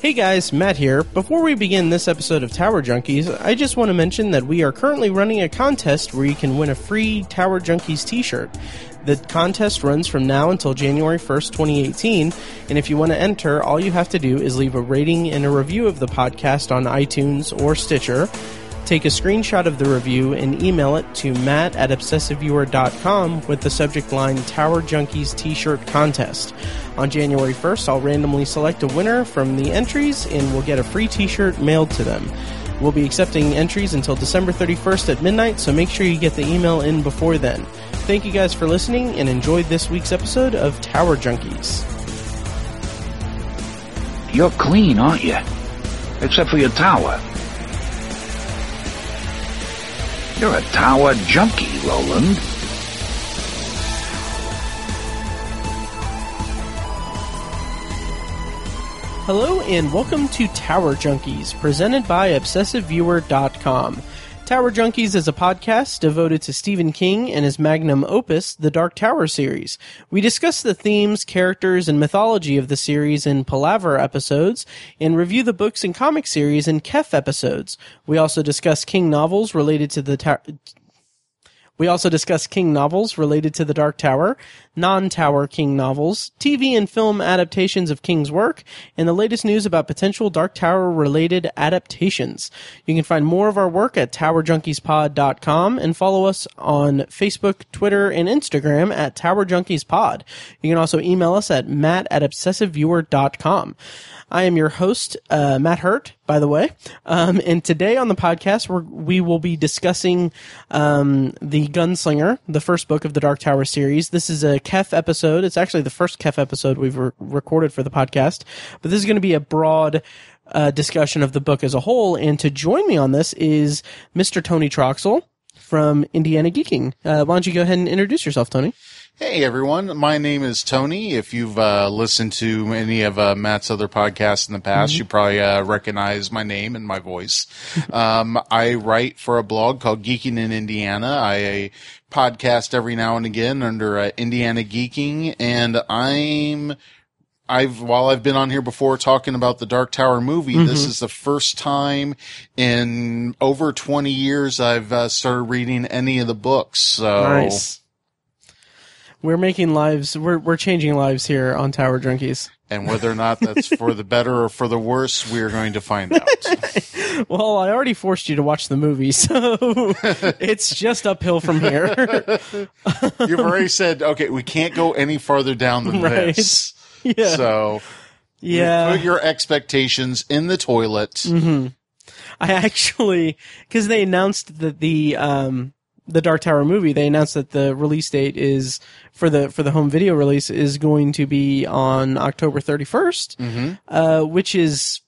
Hey guys, Matt here. Before we begin this episode of Tower Junkies, I just want to mention that we are currently running a contest where you can win a free Tower Junkies t shirt. The contest runs from now until January 1st, 2018, and if you want to enter, all you have to do is leave a rating and a review of the podcast on iTunes or Stitcher. Take a screenshot of the review and email it to matt at obsessiveviewer.com with the subject line Tower Junkies t shirt contest. On January 1st, I'll randomly select a winner from the entries and we'll get a free t shirt mailed to them. We'll be accepting entries until December 31st at midnight, so make sure you get the email in before then. Thank you guys for listening and enjoyed this week's episode of Tower Junkies. You're clean, aren't you? Except for your tower. You're a tower junkie, Roland. Hello and welcome to Tower Junkies, presented by ObsessiveViewer.com. Tower Junkies is a podcast devoted to Stephen King and his magnum opus, the Dark Tower series. We discuss the themes, characters, and mythology of the series in Palaver episodes and review the books and comic series in Khef episodes. We also discuss King novels related to the ta- we also discuss King novels related to the Dark Tower, non-Tower King novels, TV and film adaptations of King's work, and the latest news about potential Dark Tower related adaptations. You can find more of our work at towerjunkiespod.com and follow us on Facebook, Twitter, and Instagram at Tower Junkies Pod. You can also email us at matt at obsessiveviewer.com. I am your host, uh, Matt Hurt, by the way. Um, and today on the podcast, we're, we will be discussing um, the Gunslinger, the first book of the Dark Tower series. This is a Khef episode. It's actually the first Khef episode we've re- recorded for the podcast. But this is going to be a broad uh, discussion of the book as a whole. And to join me on this is Mr. Tony Troxell from Indiana Geeking. Uh, why don't you go ahead and introduce yourself, Tony? Hey everyone, my name is Tony. If you've uh, listened to any of uh, Matt's other podcasts in the past, you probably uh, recognize my name and my voice. um, I write for a blog called Geeking in Indiana. I podcast every now and again under uh, Indiana Geeking, and I'm I've while I've been on here before talking about the Dark Tower movie, this is the first time in over 20 years I've uh, started reading any of the books. So Nice. We're making lives. We're we're changing lives here on Tower Junkies. And whether or not that's for the better or for the worse, we're going to find out. Well, I already forced you to watch the movie, so it's just uphill from here. You've already said, okay, we can't go any farther down than Right. this. yeah, So yeah. put your expectations in the toilet. I actually because they announced that the um the Dark Tower movie, they announced that the release date is for the for the home video release is going to be on October 31st, uh, which is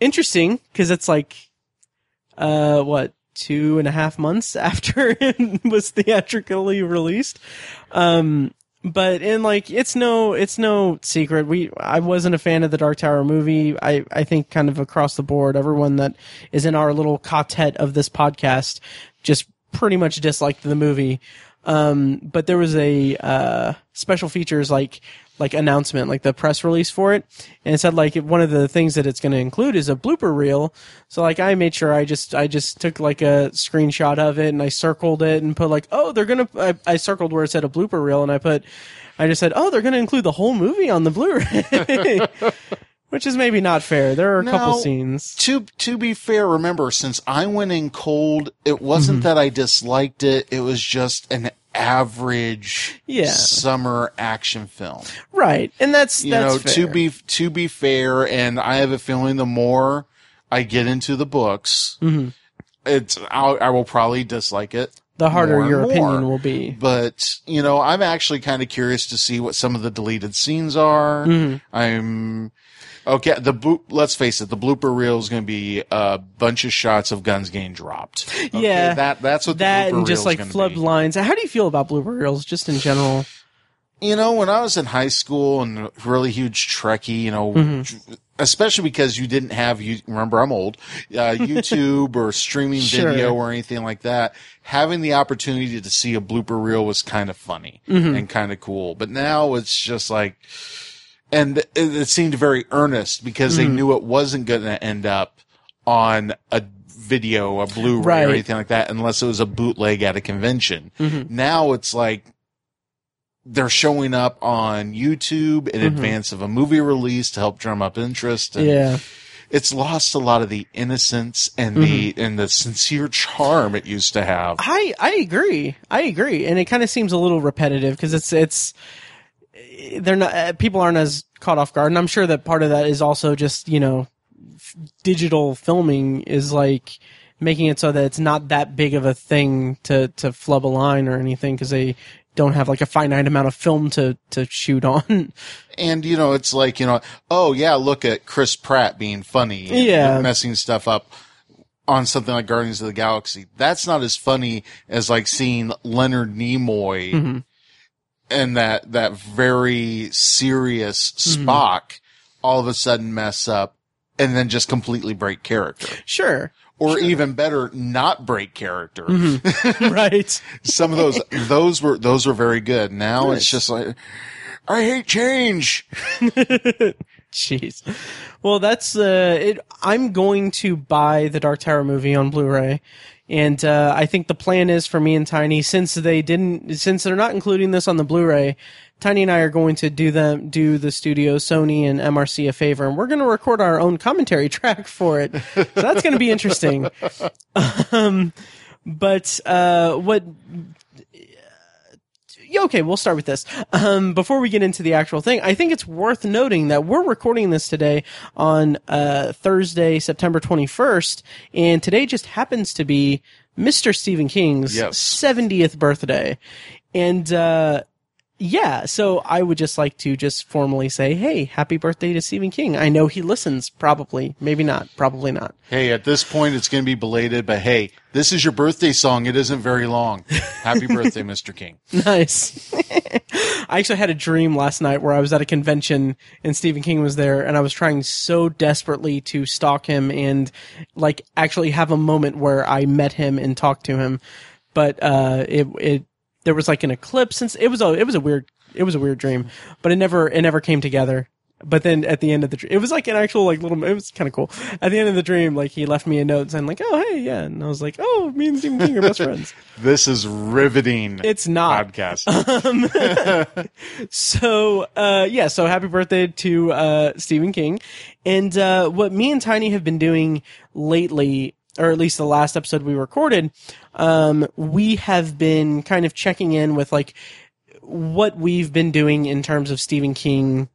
interesting because it's like uh what two and a half months after it was theatrically released. Um, but in like it's no it's no secret we I wasn't a fan of the Dark Tower movie. I I think kind of across the board everyone that is in our little quartet of this podcast just pretty much disliked the movie. Um, but there was a uh, special features like like announcement, like the press release for it, and it said like one of the things that it's going to include is a blooper reel. So like I made sure I just I just took like a screenshot of it and I circled it and put like oh they're gonna I, I circled where it said a blooper reel and I put I just said oh they're gonna include the whole movie on the Blu-ray. Which is maybe not fair. There are a couple scenes. To to be fair, remember since I went in cold, it wasn't Mm-hmm. that I disliked it. It was just an average Yeah. summer action film. Right. And that's you that's know, fair. to be to be fair, and I have a feeling the more I get into the books, Mm-hmm. it's I'll, I will probably dislike it. the harder your opinion more. will be. But you know, I'm actually kind of curious to see what some of the deleted scenes are. Mm-hmm. I'm okay. The blo- let's face it, the blooper reel is going to be a bunch of shots of guns getting dropped. Okay, Yeah. that that's what that the blooper and just like be. lines. How do you feel about blooper reels just in general? You know, when I was in high school and really huge Trekkie, you know, Mm-hmm. especially because you didn't have you remember I'm old, uh, YouTube or streaming Sure. video or anything like that. Having the opportunity to see a blooper reel was kind of funny Mm-hmm. and kind of cool. But now it's just like and it, it seemed very earnest because they mm-hmm. knew it wasn't going to end up on a video, a Blu-ray Right. or anything like that, unless it was a bootleg at a convention. Mm-hmm. Now it's like they're showing up on YouTube in mm-hmm. advance of a movie release to help drum up interest. And Yeah. it's lost a lot of the innocence and the and the sincere charm it used to have. I I agree. I agree, and it kind of seems a little repetitive because it's it's they're not uh, people aren't as caught off guard, and I'm sure that part of that is also just you know f- digital filming is like making it so that it's not that big of a thing to to flub a line or anything because they don't have like a finite amount of film to to shoot on. And you know, it's like you know, oh yeah, look at Chris Pratt being funny, and Yeah. messing stuff up on something like Guardians of the Galaxy. That's not as funny as like seeing Leonard Nimoy Mm-hmm. And that that very serious Mm-hmm. Spock all of a sudden mess up and then just completely break character. Sure, Or even better, not break character. Mm-hmm. right. Some of those those were those were very good. Now it's just like I hate change. Jeez. Well, that's uh, it. I'm going to buy the Dark Tower movie on Blu-ray, and uh, I think the plan is for me and Tiny, since they didn't, since they're not including this on the Blu-ray, Tiny and I are going to do them, do the studio, Sony and MRC a favor, and we're going to record our own commentary track for it. So that's going to be interesting. um, but uh, what yeah, okay, we'll start with this. Um, before we get into the actual thing, I think it's worth noting that we're recording this today on uh, Thursday, September 21st, and today just happens to be Mr. Stephen King's Yes. 70th birthday. And uh, yeah, so I would just like to just formally say, hey, happy birthday to Stephen King. I know he listens, probably, maybe not, probably not. Hey, at this point, it's going to be belated, but hey, this is your birthday song. It isn't very long. Happy birthday, Mr. King. Nice. I actually had a dream last night where I was at a convention and Stephen King was there and I was trying so desperately to stalk him and like actually have a moment where I met him and talked to him. But uh it it there was like an eclipse since it was a it was a weird it was a weird dream, but it never it never came together. But then at the end of the dream, it was like an actual like little. It was kind of cool. At the end of the dream, like he left me a note saying like, "Oh hey, yeah," and I was like, "Oh, me and Stephen King are best friends." This is riveting. It's not. podcast. um, So, uh, yeah, so happy birthday to, uh, Stephen King. And, uh, what me and Tiny have been doing lately, or at least the last episode we recorded, um, we have been kind of checking in with like what we've been doing in terms of Stephen King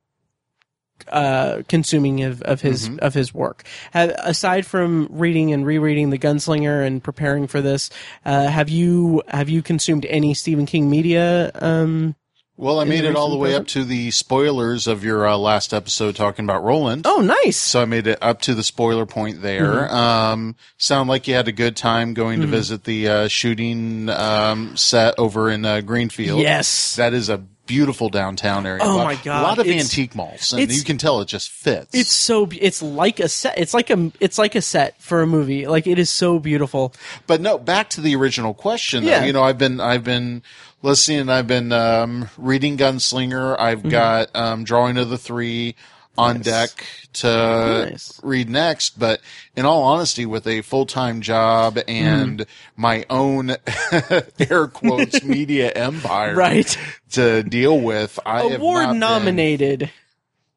uh, consuming of, of his of his work. Have, aside from reading and rereading The Gunslinger and preparing for this, uh, have you have you consumed any Stephen King media? Um, well, I made it all the way present? up to the spoilers of your uh, last episode talking about Roland. oh, nice. So I made it up to the spoiler point there. Mm-hmm. Um, sound like you had a good time going to visit the uh, shooting um, set over in uh, Greenfield. Yes. that is a beautiful downtown area. Oh lot- my God. a lot of It's- antique malls, and you can tell it just fits. It's so it's like a set. It's like a it's like a set for a movie. Like it is so beautiful. But no, back to the original question. though. Yeah. You know, I've been I've been listening. I've been um, reading Gunslinger. I've Mm-hmm. got um, Drawing of the Three on deck to Nice. read next. But in all honesty, with a full time job and Mm-hmm. my own air quotes media empire Right. to deal with, I have not Award been- nominated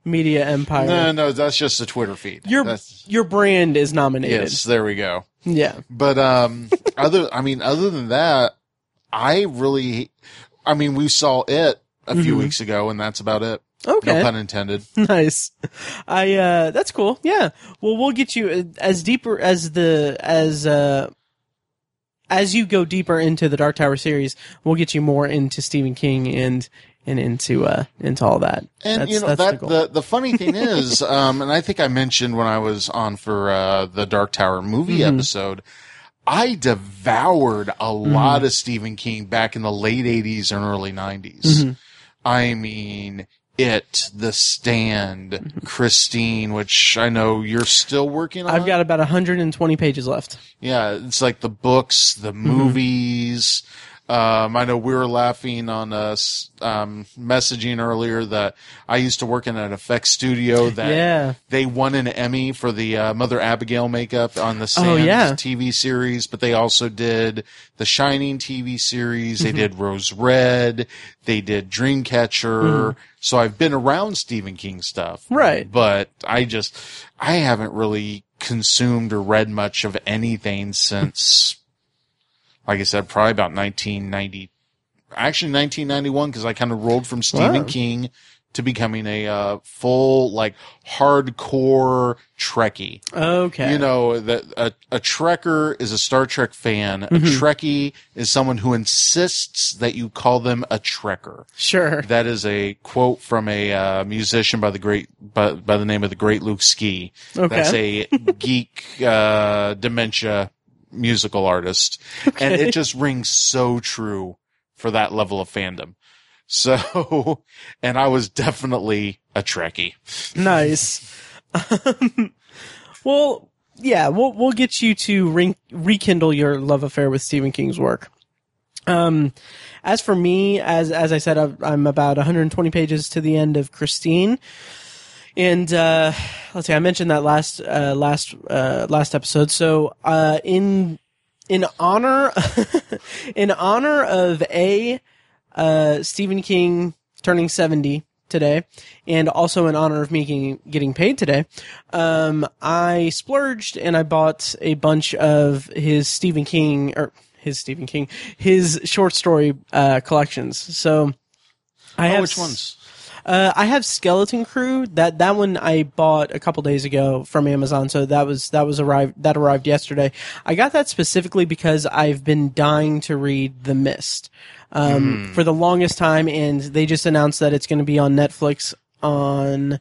Media Empire. No, no, that's just a Twitter feed. your That's- your brand is nominated. yes, there we go. Yeah. But um, other, I mean, other than that, I really, I mean, we saw it a few weeks ago, and that's about it. Mm-hmm. Okay. No pun intended. nice. I uh that's cool. Yeah. Well, we'll get you uh, as deeper as the as uh as you go deeper into the Dark Tower series, we'll get you more into Stephen King and and into uh into all that. And that's, you know that the the, the funny thing is, um, and I think I mentioned when I was on for uh, the Dark Tower movie Mm-hmm. episode, I devoured a Mm-hmm. lot of Stephen King back in the late '80s and early '90s. Mm-hmm. I mean, it, The Stand, Mm-hmm. Christine, which I know you're still working on. I've got about 120 pages left. Yeah, it's like the books, the Mm-hmm. Um, I know we were laughing on us um, messaging earlier that I used to work in an effects studio that Yeah. they won an Emmy for the uh, Mother Abigail makeup on the Stand Oh, yeah. TV series, but they also did the Shining TV series. Mm-hmm. They did Rose Red. They did Dreamcatcher. So I've been around Stephen King stuff. Right. But I just I haven't really consumed or read much of anything since, like I said, probably about 1990. Actually, 1991 because I kind of rolled from Stephen Wow. King to becoming a uh, full like hardcore Trekkie. Okay. You know that a, a Trekker is a Star Trek fan. Mm-hmm. A Trekkie is someone who insists that you call them a Trekker. sure. That is a quote from a uh, musician by the great by, by the name of the great Luke Ski. Okay. That's a geek uh, dementia musical artist, and it just rings so true for that level of fandom. So, and I was definitely a Trekkie. Nice. Um, well, yeah, we'll we'll get you to re- rekindle your love affair with Stephen King's work. Um, as for me, as as I said, I'm- I'm about 120 pages to the end of Christine, and uh, let's see, I mentioned that last uh, last uh, last episode. So, uh, in in honor in honor of a uh, Stephen King turning 70 today, and also in honor of me getting, getting paid today, um, I splurged and I bought a bunch of his Stephen King, or his Stephen King, his short story uh, collections. So I have Oh, which ones? Uh, I have Skeleton Crew. That that one I bought a couple days ago from Amazon. So that was that was arrived that arrived yesterday. I got that specifically because I've been dying to read The Mist um, for the longest time, and they just announced that it's going to be on Netflix on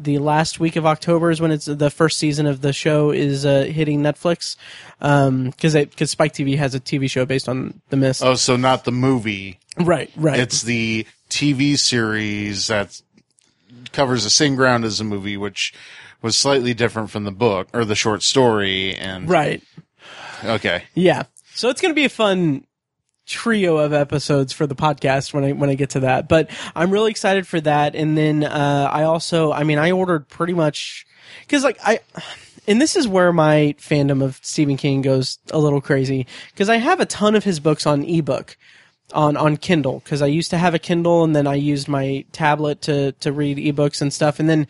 the last week of October is when it's the first season of the show is uh, hitting Netflix because because Spike TV has a TV show based on The Mist. Oh, so not the movie. right, right. It's the TV series that covers the same ground as the movie, which was slightly different from the book or the short story. And right. okay, Yeah. So it's going to be a fun trio of episodes for the podcast when I when I get to that. But I'm really excited for that. And then uh, I also, I mean, I ordered pretty much because like I. And this is where my fandom of Stephen King goes a little crazy because I have a ton of his books on ebook on on Kindle because I used to have a Kindle and then I used my tablet to to read ebooks and stuff and then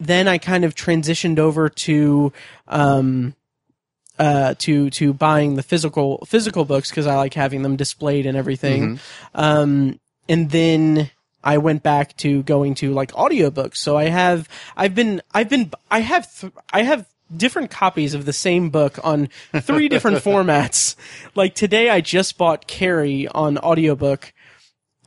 then I kind of transitioned over to um uh to to buying the physical physical books because I like having them displayed and everything. Um and then I went back to going to like audiobooks. So I have I've been I've been I have th- I have different copies of the same book on three different formats. Like today I just bought Carrie on audiobook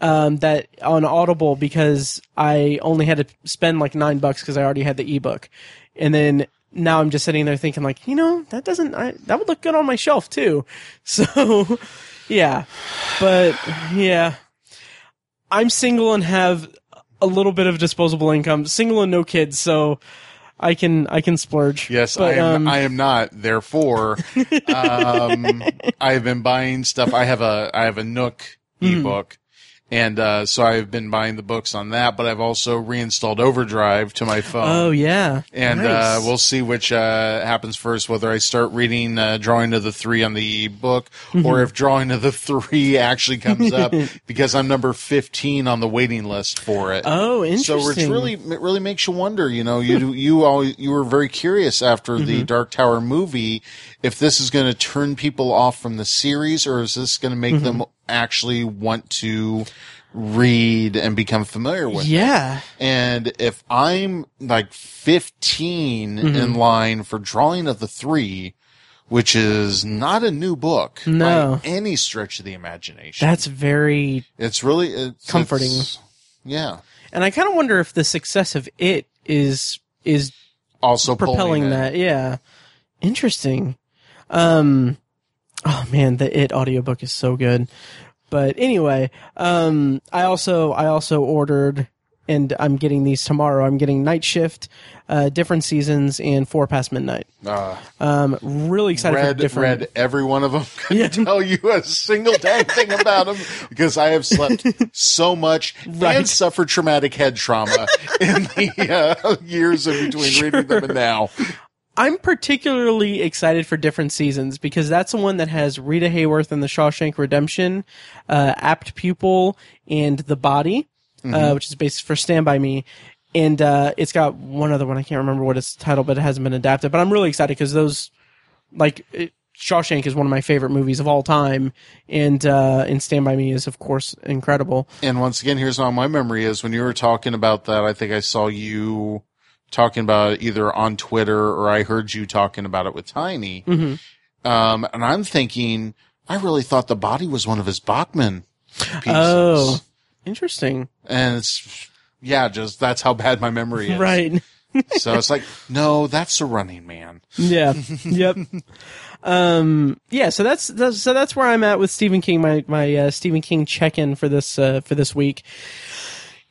um, that on Audible because I only had to spend like nine bucks because I already had the ebook, and then now I'm just sitting there thinking like, you know, that doesn't I, that would look good on my shelf too. So, yeah, but yeah, I'm single and have a little bit of disposable income, single and no kids, so I can I can splurge. yes, but, I am. um, I am not. Therefore, um, I have been buying stuff. I have a I have a Nook Hmm. ebook. And uh, so I've been buying the books on that, but I've also reinstalled Overdrive to my phone. oh yeah, And uh, we'll see which uh, happens first, whether I start reading uh, Drawing of the Three on the book, Mm-hmm. or if Drawing of the Three actually comes up because I'm number 15 on the waiting list for it. Oh, interesting. So interesting. it really, it really makes you wonder. You know, you you always you were very curious after Mm-hmm. the Dark Tower movie if this is going to turn people off from the series, or is this going to make them Mm-hmm. actually want to read and become familiar with it? yeah. And if I'm like 15 Mm-hmm. in line for Drawing of the Three, which is not a new book No. by any stretch of the imagination, That's very it's really it's, Comforting. it's- yeah. And I kind of wonder if the success of it is is Also propelling it. that. Yeah. Interesting. Um oh man, the it audiobook is so good. But anyway, um I also I also ordered and I'm getting these tomorrow. I'm getting Night Shift, uh, different seasons, and Four Past Midnight. um, really excited for read different. read every one of them. Couldn't tell you a single dang thing about them because I have slept so much Right. and suffered traumatic head trauma in the uh, years in between reading them and now. I'm particularly excited for different seasons because that's the one that has Rita Hayworth in The Shawshank Redemption, uh, Apt Pupil, and The Body, uh, which is based for Stand By Me. And, uh, it's got one other one. I can't remember what it's titled, but it hasn't been adapted. But I'm really excited because those, like, it, Shawshank is one of my favorite movies of all time. And, uh, and Stand By Me is, of course, incredible. And once again, here's how my memory is. When you were talking about that, I think I saw you talking about it either on Twitter or I heard you talking about it with Tiny. Um, and I'm thinking, I really thought the body was one of his Bachman pieces. Oh, interesting. And it's, yeah, just that's how bad my memory is. Right. So it's like, no, that's a running man. Yeah. yep. Um. Yeah. So that's, that's so that's where I'm at with Stephen King. My my uh, Stephen King check in for this uh, for this week.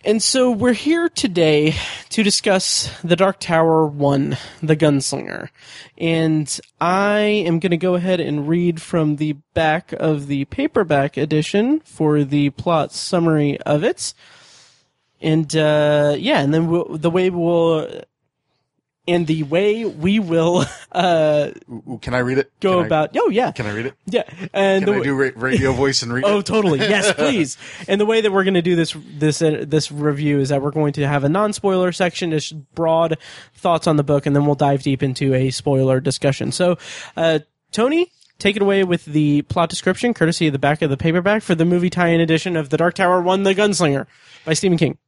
And so we're here today to discuss The Dark Tower 1, The Gunslinger. And I am going to go ahead and read from the back of the paperback edition for the plot summary of it. And, uh, yeah, and then we'll, the way we'll, and the way we will, uh, Ooh, Can I read it? go Can I- about, oh yeah, can I read it? yeah. And Can the I do ra- radio voice and read Oh, it? totally. Yes, please. and the way that we're going to do this this uh, this review is that we're going to have a non spoiler section, just broad thoughts on the book, and then we'll dive deep into a spoiler discussion. So, uh, Tony, take it away with the plot description, courtesy of the back of the paperback for the movie tie-in edition of The Dark Tower One: The Gunslinger by Stephen King.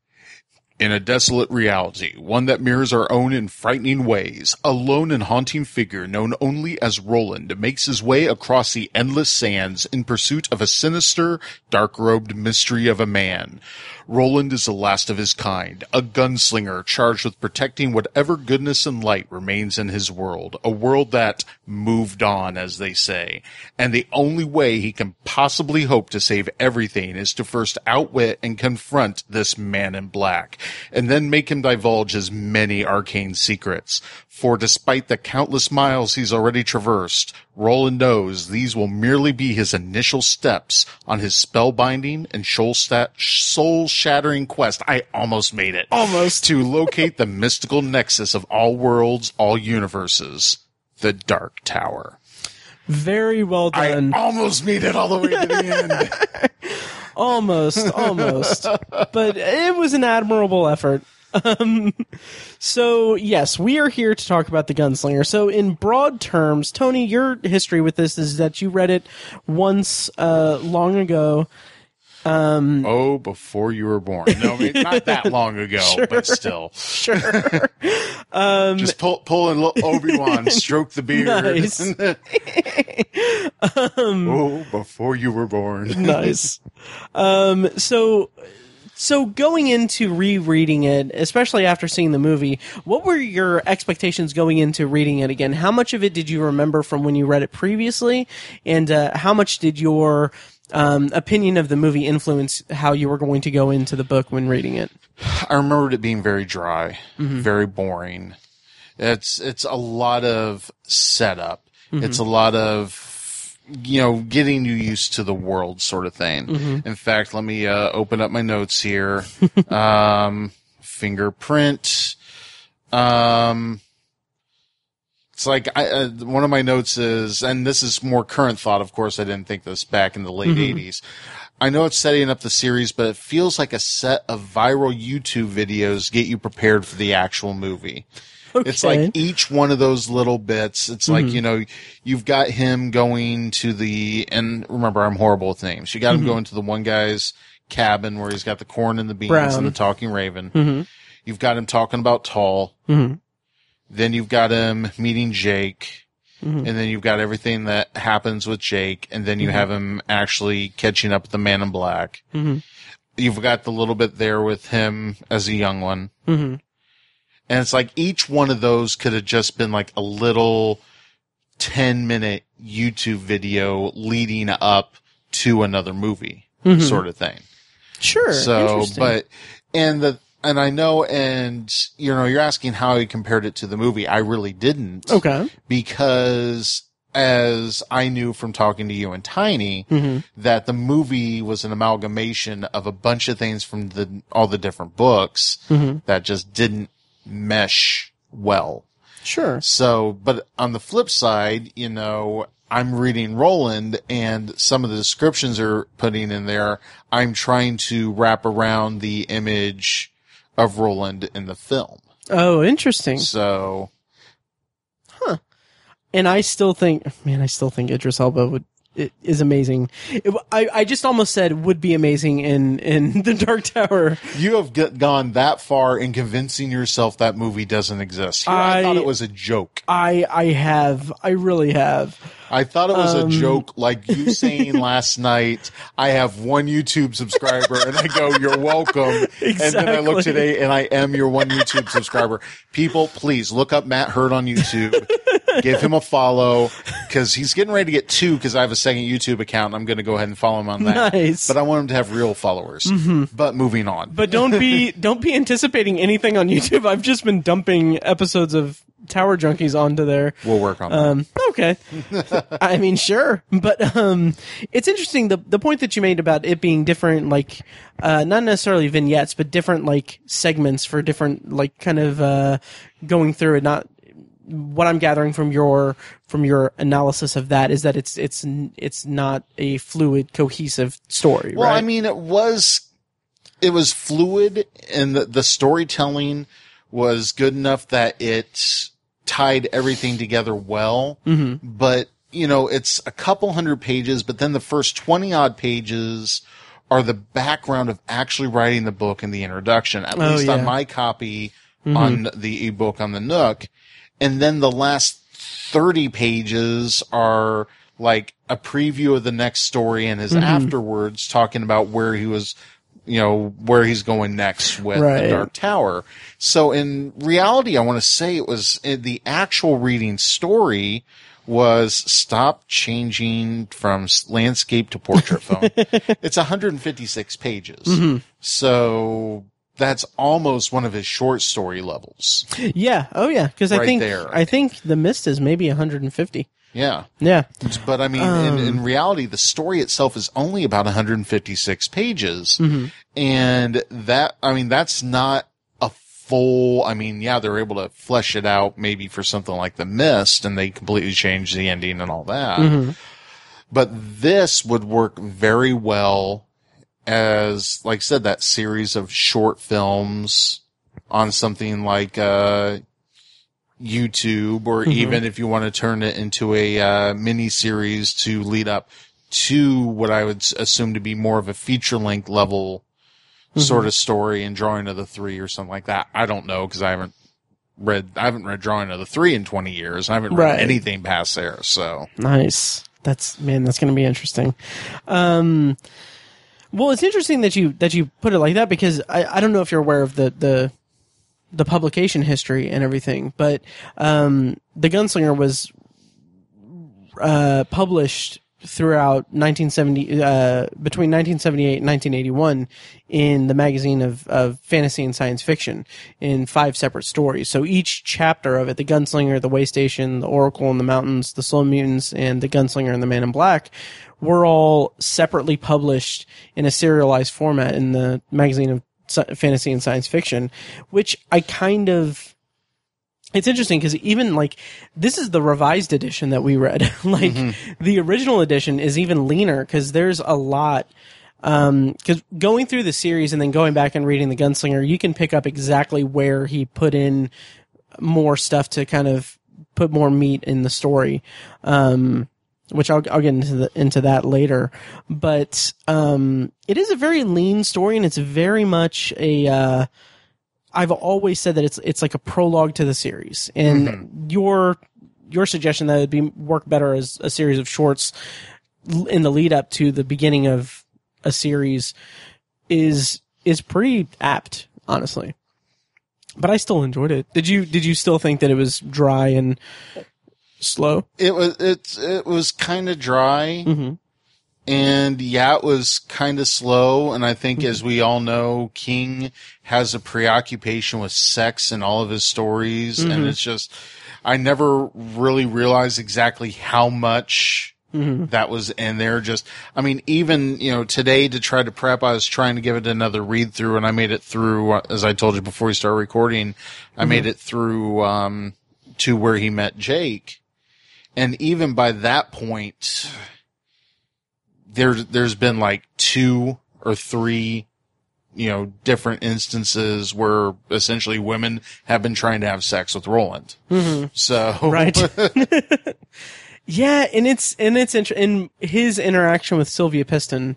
In a desolate reality, one that mirrors our own in frightening ways, a lone and haunting figure known only as Roland makes his way across the endless sands in pursuit of a sinister, dark-robed mystery of a man. Roland is the last of his kind, a gunslinger charged with protecting whatever goodness and light remains in his world, a world that moved on, as they say. And the only way he can possibly hope to save everything is to first outwit and confront this man in black, and then make him divulge his many arcane secrets. For despite the countless miles he's already traversed, Roland knows these will merely be his initial steps on his spellbinding and soul shattering quest. I almost made it. Almost. To locate the mystical nexus of all worlds, all universes, the Dark Tower. Very well done. I almost made it all the way to the end. almost, almost. but it was an admirable effort. Um, so yes, we are here to talk about the gunslinger. So in broad terms, Tony, your history with this is that you read it once, uh, long ago. Um, oh, before you were born. No, I mean, not that long ago, but still. Sure. Just pull, pull in Obi Wan, stroke the beard. Nice. oh, before you were born. nice. Um, so, so going into rereading it, especially after seeing the movie, what were your expectations going into reading it again? How much of it did you remember from when you read it previously, and uh, how much did your um, opinion of the movie influence how you were going to go into the book when reading it? I remembered it being very dry, very boring. It's it's a lot of setup. It's a lot of you know getting you used to the world sort of thing. In fact, let me uh, open up my notes here. um, fingerprint. Um, it's like I, uh, one of my notes is, and this is more current thought. Of course, I didn't think this back in the late '80s. I know it's setting up the series, but it feels like a set of viral YouTube videos get you prepared for the actual movie. It's like each one of those little bits. It's like, mm-hmm. you know, you've got him going to the, and remember, I'm horrible with names. You got him mm-hmm. going to the one guy's cabin where he's got the corn and the beans Brown. and the talking raven. Mm-hmm. You've got him talking about Tull. Then you've got him meeting Jake. And then you've got everything that happens with Jake. And then you have him actually catching up with the man in black. You've got the little bit there with him as a young one. And it's like each one of those could have just been like a little 10 minute YouTube video leading up to another movie mm-hmm. sort of thing. Sure. So, but, and the, and I know, and you know, you're asking how he compared it to the movie. I really didn't. Okay. Because as I knew from talking to you and Tiny, mm-hmm. that the movie was an amalgamation of a bunch of things from the all the different books mm-hmm. that just didn't mesh well. Sure. So, but on the flip side, you know, I'm reading Roland and some of the descriptions are putting in there. I'm trying to wrap around the image of Roland in the film. Oh, interesting. So, huh. and I still think, man, I still think Idris Elba would is amazing. It, I I just almost said would be amazing in in the Dark Tower. you have get, gone that far in convincing yourself that movie doesn't exist. I, I- thought it was a joke. I I have I really have. I thought it was Um, a joke, like you saying last night, I have one YouTube subscriber, and I go, you're welcome. Exactly. And then I look today, and I am your one YouTube subscriber. People, please look up Matt Hurd on YouTube. Give him a follow, because he's getting ready to get two, because I have a second YouTube account, and I'm going to go ahead and follow him on that. Nice. But I want him to have real followers. But moving on. But don't be don't be anticipating anything on YouTube. I've just been dumping episodes of Tower Junkies onto there. we'll work on that. Um, okay. I mean, sure, but um, it's interesting the the point that you made about it being different, like uh, not necessarily vignettes, but different like segments for different like kind of uh, going through it. Not what I'm gathering from your from your analysis of that is that it's it's it's not a fluid, cohesive story. Well, right? I mean, it was it was fluid, and the the storytelling was good enough that it tied everything together well. Mm-hmm. But you know, it's a couple hundred pages, but then the first twenty odd pages are the background of actually writing the book and the introduction. At Oh, least yeah. on my copy on the ebook on the Nook, and then the last 30 pages are like a preview of the next story and his Mm-hmm. afterwards talking about where he was, you know, where he's going next with Right. the Dark Tower. So in reality, I want to say it was uh, the actual reading story was stop changing from landscape to portrait phone. it's 156 pages. Mm-hmm. So that's almost one of his short story levels. yeah, oh yeah, because I think there. I think the Mist is maybe 150. Yeah. Yeah. But I mean, in, in um, reality, the story itself is only about 156 pages. Mm-hmm. And that, I mean, that's not a full, I mean, yeah, they're able to flesh it out maybe for something like The Mist and they completely change the ending and all that. Mm-hmm. But this would work very well as, like I said, that series of short films on something like, uh, YouTube, or even if you want to turn it into a uh, mini series to lead up to what I would assume to be more of a feature length level sort of story and drawing of the three or something like that. I don't know because I haven't read I haven't read drawing of the three in twenty years. I haven't read Right. anything past there. So Nice. That's man. That's going to be interesting. Um, well, it's interesting that you that you put it like that because I, I don't know if you're aware of the the the publication history and everything, but um, the Gunslinger was uh, published throughout 1970 uh, between 1978 and 1981 in the magazine of, of fantasy and science fiction in five separate stories. So each chapter of it the gunslinger the way station the oracle in the mountains the slow mutants and the gunslinger and the man in black were all separately published in a serialized format in the magazine of fantasy and science fiction which i kind of it's interesting because even like this is the revised edition that we read. like the original edition is even leaner because there's a lot. Because going through the series and then going back and reading the Gunslinger, you can pick up exactly where he put in more stuff to kind of put more meat in the story. Um, which I'll, I'll get into the, into that later. But um, it is a very lean story, and it's very much a. Uh, I've always said that it's it's like a prologue to the series, and your your suggestion that it'd be work better as a series of shorts in the lead up to the beginning of a series is is pretty apt, honestly. But I still enjoyed it. Did you did you still think that it was dry and slow? it was it's it was kind of dry. Mhm. and yeah, it was kind of slow. And I think, as we all know, King has a preoccupation with sex in all of his stories, and it's just I never really realized exactly how much that was in there. Just, I mean, even, you know, today to try to prep, I was trying to give it another read through and I made it through, as I told you before we started recording, I made it through, um, to where he met Jake. And even by that point, there, there's been like two or three, you know, different instances where essentially women have been trying to have sex with Roland. So, Right. yeah, and it's and it's inter- and his interaction with Sylvia Pittston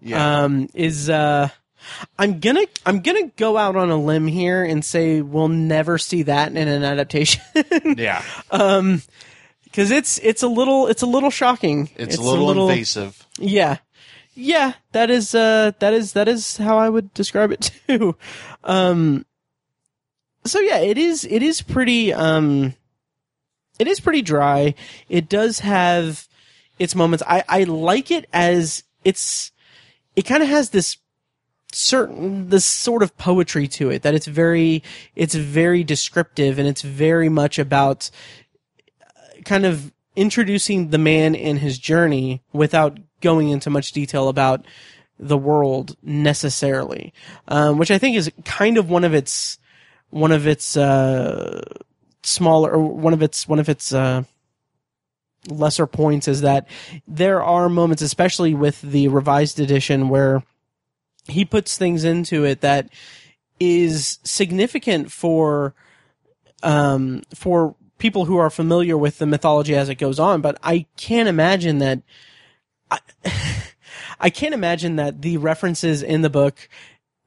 yeah. um, is uh, I'm gonna I'm gonna go out on a limb here and say we'll never see that in an adaptation yeah. because it's it's a little it's a little shocking. It's, a little invasive. Yeah. Yeah, that is uh that is that is how I would describe it too. Um so yeah, it is it is pretty um it is pretty dry. It does have its moments. I I like it as it's it kind of has this certain this sort of poetry to it that it's very it's very descriptive and it's very much about kind of introducing the man and his journey without going into much detail about the world necessarily, um, which I think is kind of one of its one of its uh, smaller or one of its one of its uh, lesser points is that there are moments, especially with the revised edition, where he puts things into it that is significant for um, for people who are familiar with the mythology as it goes on. But I can't imagine that. I, I can't imagine that the references in the book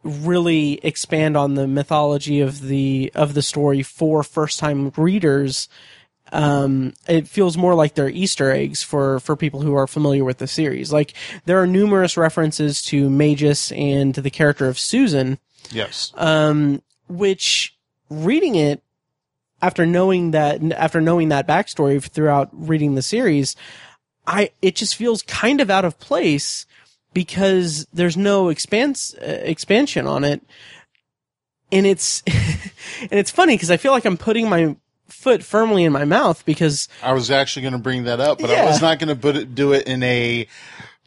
really expand on the mythology of the of the story for first time readers. Um, it feels more like they're Easter eggs for for people who are familiar with the series. Like there are numerous references to Mejis and to the character of Susan Yes. um, which reading it after knowing that after knowing that backstory throughout reading the series, I it just feels kind of out of place because there's no expanse uh, expansion on it, and it's and it's funny because I feel like I'm putting my foot firmly in my mouth because I was actually going to bring that up, but I was not going to put it, do it in a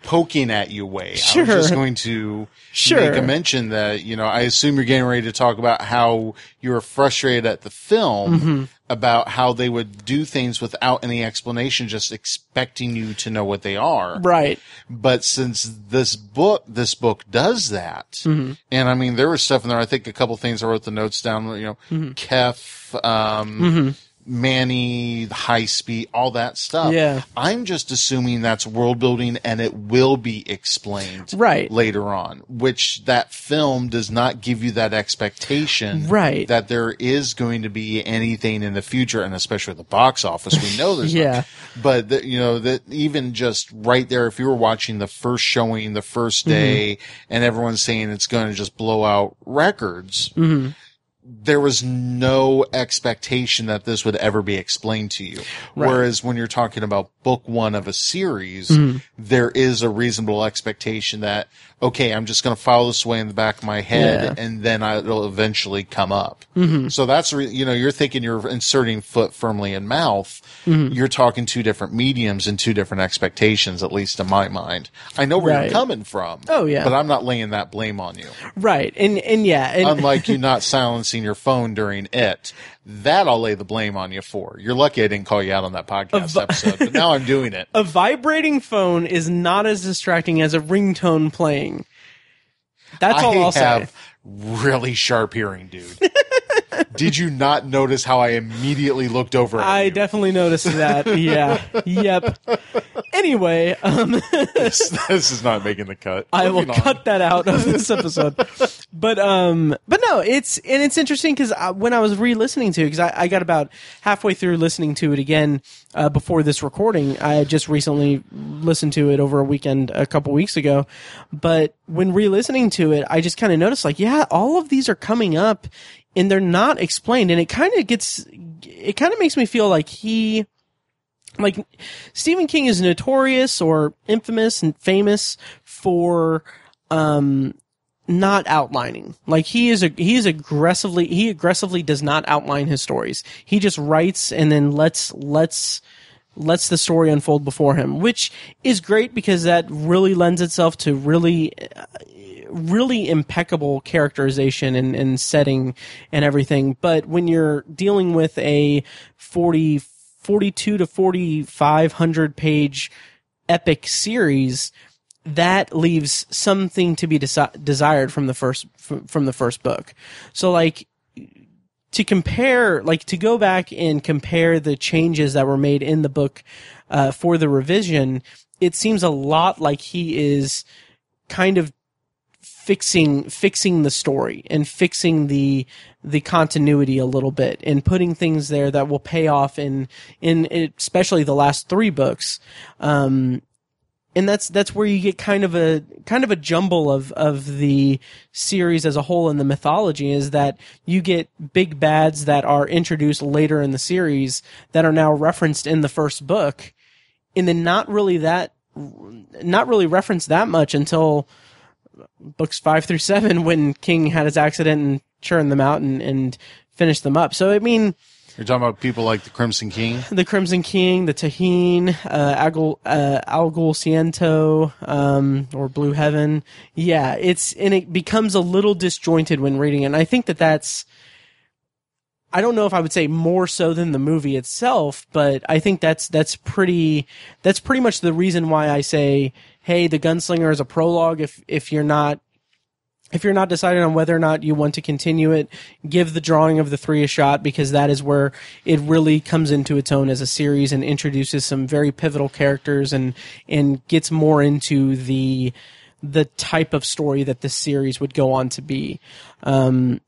poking at you way. I Sure. was just going to Sure. make a mention that, you know, I assume you're getting ready to talk about how you were frustrated at the film Mm-hmm. about how they would do things without any explanation, just expecting you to know what they are. right, But since this book, this book does that, Mm-hmm. and I mean, there was stuff in there. I think a couple things I wrote the notes down. You know, Mm-hmm. Khef, um, Manni, High Speech, all that stuff. Yeah. I'm just assuming that's world building, and it will be explained Right. later on. Which that film does not give you that expectation, Right. That there is going to be anything in the future, and especially at the box office, we know there's not. Yeah. But the, you know that even just right there, if you were watching the first showing, the first Mm-hmm. day, and everyone's saying it's going to just blow out records, Mm-hmm. There was no expectation that this would ever be explained to you. Whereas when you're talking about book one of a series, Mm-hmm. there is a reasonable expectation that okay, I'm just going to follow this way in the back of my head, Yeah. and then I, it'll eventually come up. Mm-hmm. So that's re- you know you're thinking you're inserting foot firmly in mouth. Mm-hmm. You're talking two different mediums and two different expectations, at least in my mind. I know where Right. you're coming from. Oh, yeah. but I'm not laying that blame on you. right, and and yeah, and Unlike you not silencing your phone during it, that I'll lay the blame on you for. You're lucky I didn't call you out on that podcast episode, but now I'm doing it. a vibrating phone is not as distracting as a ringtone playing. That's all I I'll say. really sharp hearing, dude. Did you not notice how I immediately looked over at I you? definitely noticed that. Yeah. yep. Anyway, um, this, this is not making the cut. I will on. cut that out of this episode. but um, but no, it's and it's interesting because when I was re-listening to, it, because I, I got about halfway through listening to it again uh, before this recording. I had just recently listened to it over a weekend a couple weeks ago. But when re-listening to it, I just kind of noticed like, yeah, all of these are coming up and they're not explained, and it kind of gets, it kind of makes me feel like he like Stephen King is notorious or infamous and famous for um not outlining. Like he is a he is aggressively he aggressively does not outline his stories. He just writes and then lets lets lets the story unfold before him, which is great because that really lends itself to really really impeccable characterization and, and setting and everything. But when you're dealing with a 40 42 to 4500 page epic series that leaves something to be desi- desired from the first from, the first book so like to compare like to go back and compare the changes that were made in the book uh, for the revision it seems a lot like he is kind of fixing fixing the story and fixing the the continuity a little bit and putting things there that will pay off in in especially the last three books. Um and that's that's where you get kind of a kind of a jumble of of the series as a whole and the mythology is that you get big bads that are introduced later in the series that are now referenced in the first book. And then not really that not really referenced that much until books five through seven when King had his accident and churned them out and, and finished them up. So, I mean, You're talking about people like the Crimson King. the Crimson King, the Taheen, uh, Agul, uh, Algul Siento, um, or Blue Heaven. Yeah, it's, and it becomes a little disjointed when reading it. And I think that that's, I don't know if I would say more so than the movie itself, but I think that's, that's pretty, that's pretty much the reason why I say, hey, the Gunslinger is a prologue. If, if you're not, if you're not decided on whether or not you want to continue it, give the drawing of the three a shot because that is where it really comes into its own as a series and introduces some very pivotal characters and and gets more into the the type of story that this series would go on to be. Um,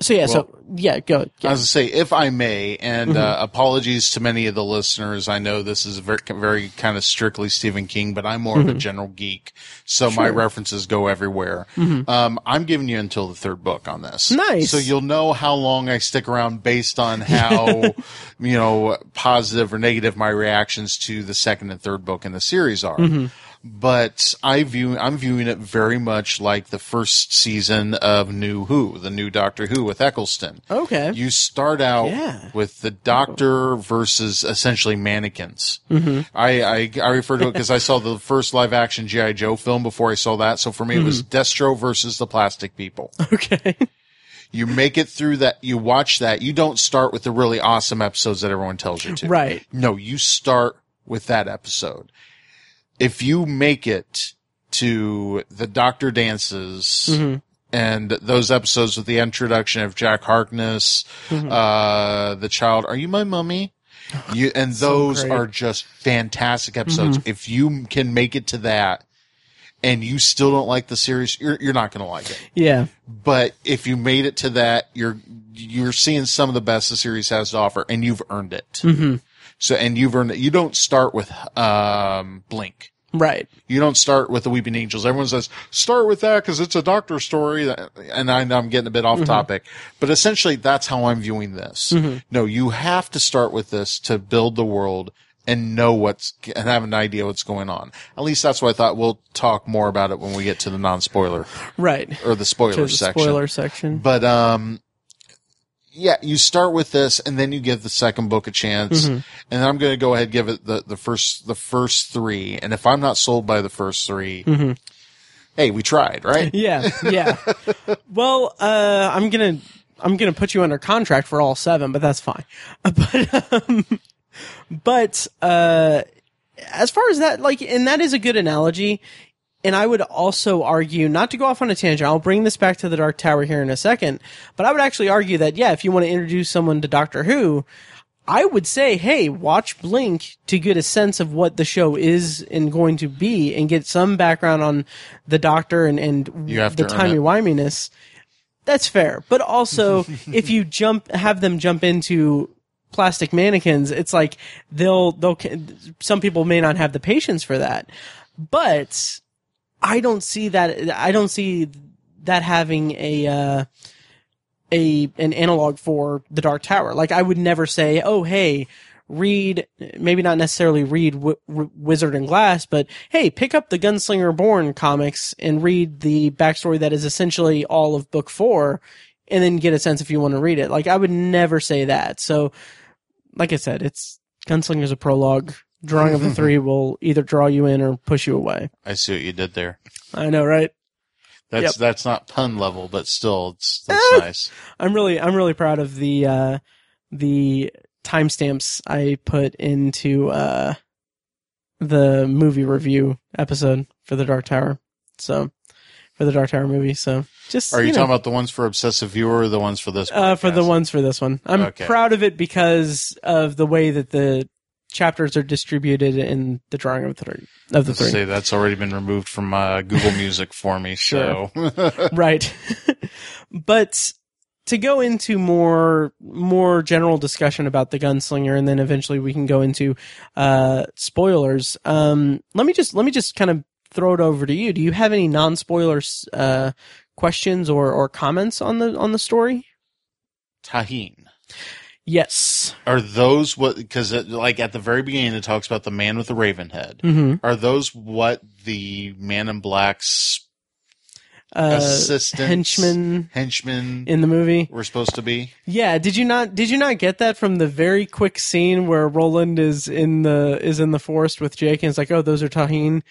so yeah, so yeah, go. Yeah. I was to say, if I may, and uh, apologies to many of the listeners. I know this is very, very kind of strictly Stephen King, but I'm more of a general geek, so my references go everywhere. Um, I'm giving you until the third book on this. Nice. So you'll know how long I stick around based on how, you know, positive or negative my reactions to the second and third book in the series are. But I view I'm viewing it very much like the first season of New Who, the new Doctor Who with Eccleston. Okay. You start out Yeah. with the Doctor versus essentially mannequins. Mm-hmm. I, I I refer to it because I saw the first live action GI Joe film before I saw that. So for me, it was Destro versus the plastic people. okay. You make it through that. You watch that. You don't start with the really awesome episodes that everyone tells you to. Right. No, you start with that episode. If you make it to the Doctor dances mm-hmm. and those episodes with the introduction of Jack Harkness, mm-hmm. uh, the child, are you my mummy? You, and those great. are just fantastic episodes. Mm-hmm. If you can make it to that and you still don't like the series, you're, you're not going to like it Yeah. but if you made it to that, you're you're seeing some of the best the series has to offer, and you've earned it. Mm-hmm. So, and you've earned it. You don't start with um, Blink. Right. You don't start with the Weeping Angels. Everyone says start with that because it's a doctor story, and I, I'm getting a bit off topic, but essentially that's how I'm viewing this. No, you have to start with this to build the world and know what's and have an idea what's going on. At least that's what I thought. We'll talk more about it when we get to the non-spoiler Right. or the spoiler To the section. spoiler section. But um yeah, you start with this and then you give the second book a chance. Mm-hmm. And I'm going to go ahead and give it the, the first the first 3 and if I'm not sold by the first 3, hey, we tried, right? Mm-hmm. Yeah, yeah. well, uh, I'm gonna I'm gonna put you under contract for all seven, but that's fine. But um, but uh, as far as that, like, and that is a good analogy. And I would also argue, not to go off on a tangent, I'll bring this back to the Dark Tower here in a second, but I would actually argue that, yeah, if you want to introduce someone to Doctor Who, I would say, hey, watch Blink to get a sense of what the show is and going to be and get some background on the Doctor and, and the timey-wiminess. That's fair. But also, if you jump, have them jump into plastic mannequins, it's like they'll, they'll, some people may not have the patience for that. But I don't see that, I don't see that having a, uh, a, an analog for the Dark Tower. Like I would never say, oh, hey, read, maybe not necessarily read w- w- Wizard and Glass, but hey, pick up the Gunslinger Born comics and read the backstory that is essentially all of book four and then get a sense if you want to read it. Like I would never say that. So, like I said, it's Gunslinger's a prologue. Drawing of the three will either draw you in or push you away. I see what you did there. I know, right? That's Yep. that's not pun level, but still, it's that's nice. I'm really I'm really proud of the uh the timestamps I put into uh the movie review episode for the Dark Tower. So for the Dark Tower movie. So just Are you, know, talking about the ones for obsessive viewer or the ones for this? uh for the podcast? ones for this one. I'm Okay. proud of it because of the way that the chapters are distributed in the drawing of the three of the Let's three. say that's already been removed from uh, Google Music for me. Sure. So right. but to go into more more general discussion about the gunslinger and then eventually we can go into uh spoilers. Um let me just let me just kind of throw it over to you. Do you have any non-spoilers uh questions or or comments on the on the story? Tahine. Yes. Are those what? Because like at the very beginning, it talks about the man with the raven head. Mhm. Are those what the Man in Black's Uh assistants, henchman henchmen in the movie. were supposed to be? Yeah, did you not did you not get that from the very quick scene where Roland is in the is in the forest with Jake and it's like, "Oh, those are taheen."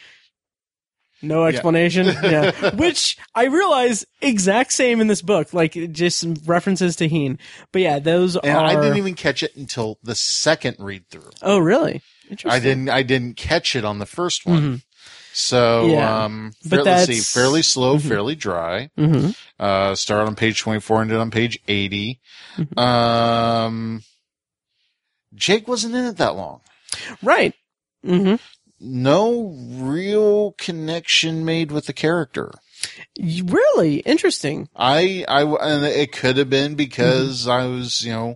No explanation. Yeah. Which I realize exact same in this book, like just some references to Heen. But yeah, those And are I didn't even catch it until the second read through. Oh, really? Interesting. I didn't. I didn't catch it on the first one. Mhm. So, Yeah. um, But fair- let's see, fairly slow, Mhm. fairly dry. Mhm. Uh, started on page 24, ended on page 80. Mhm. Um, Jake wasn't in it that long. Right. Mhm. No real connection made with the character. Really interesting. I, I, and it could have been because Mm-hmm. I was, you know,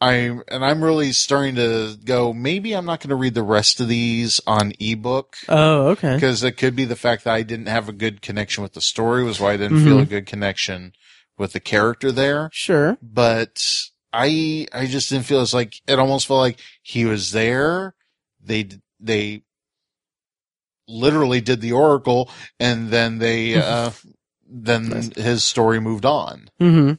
I, and I'm really starting to go, maybe I'm not going to read the rest of these on ebook. Oh, okay. because it could be the fact that I didn't have a good connection with the story was why I didn't feel Mhm. a good connection with the character there. Sure. But I, I just didn't feel it's like, it almost felt like he was there. They, they literally did the Oracle and then they, uh, then Nice. his story moved on, Mhm.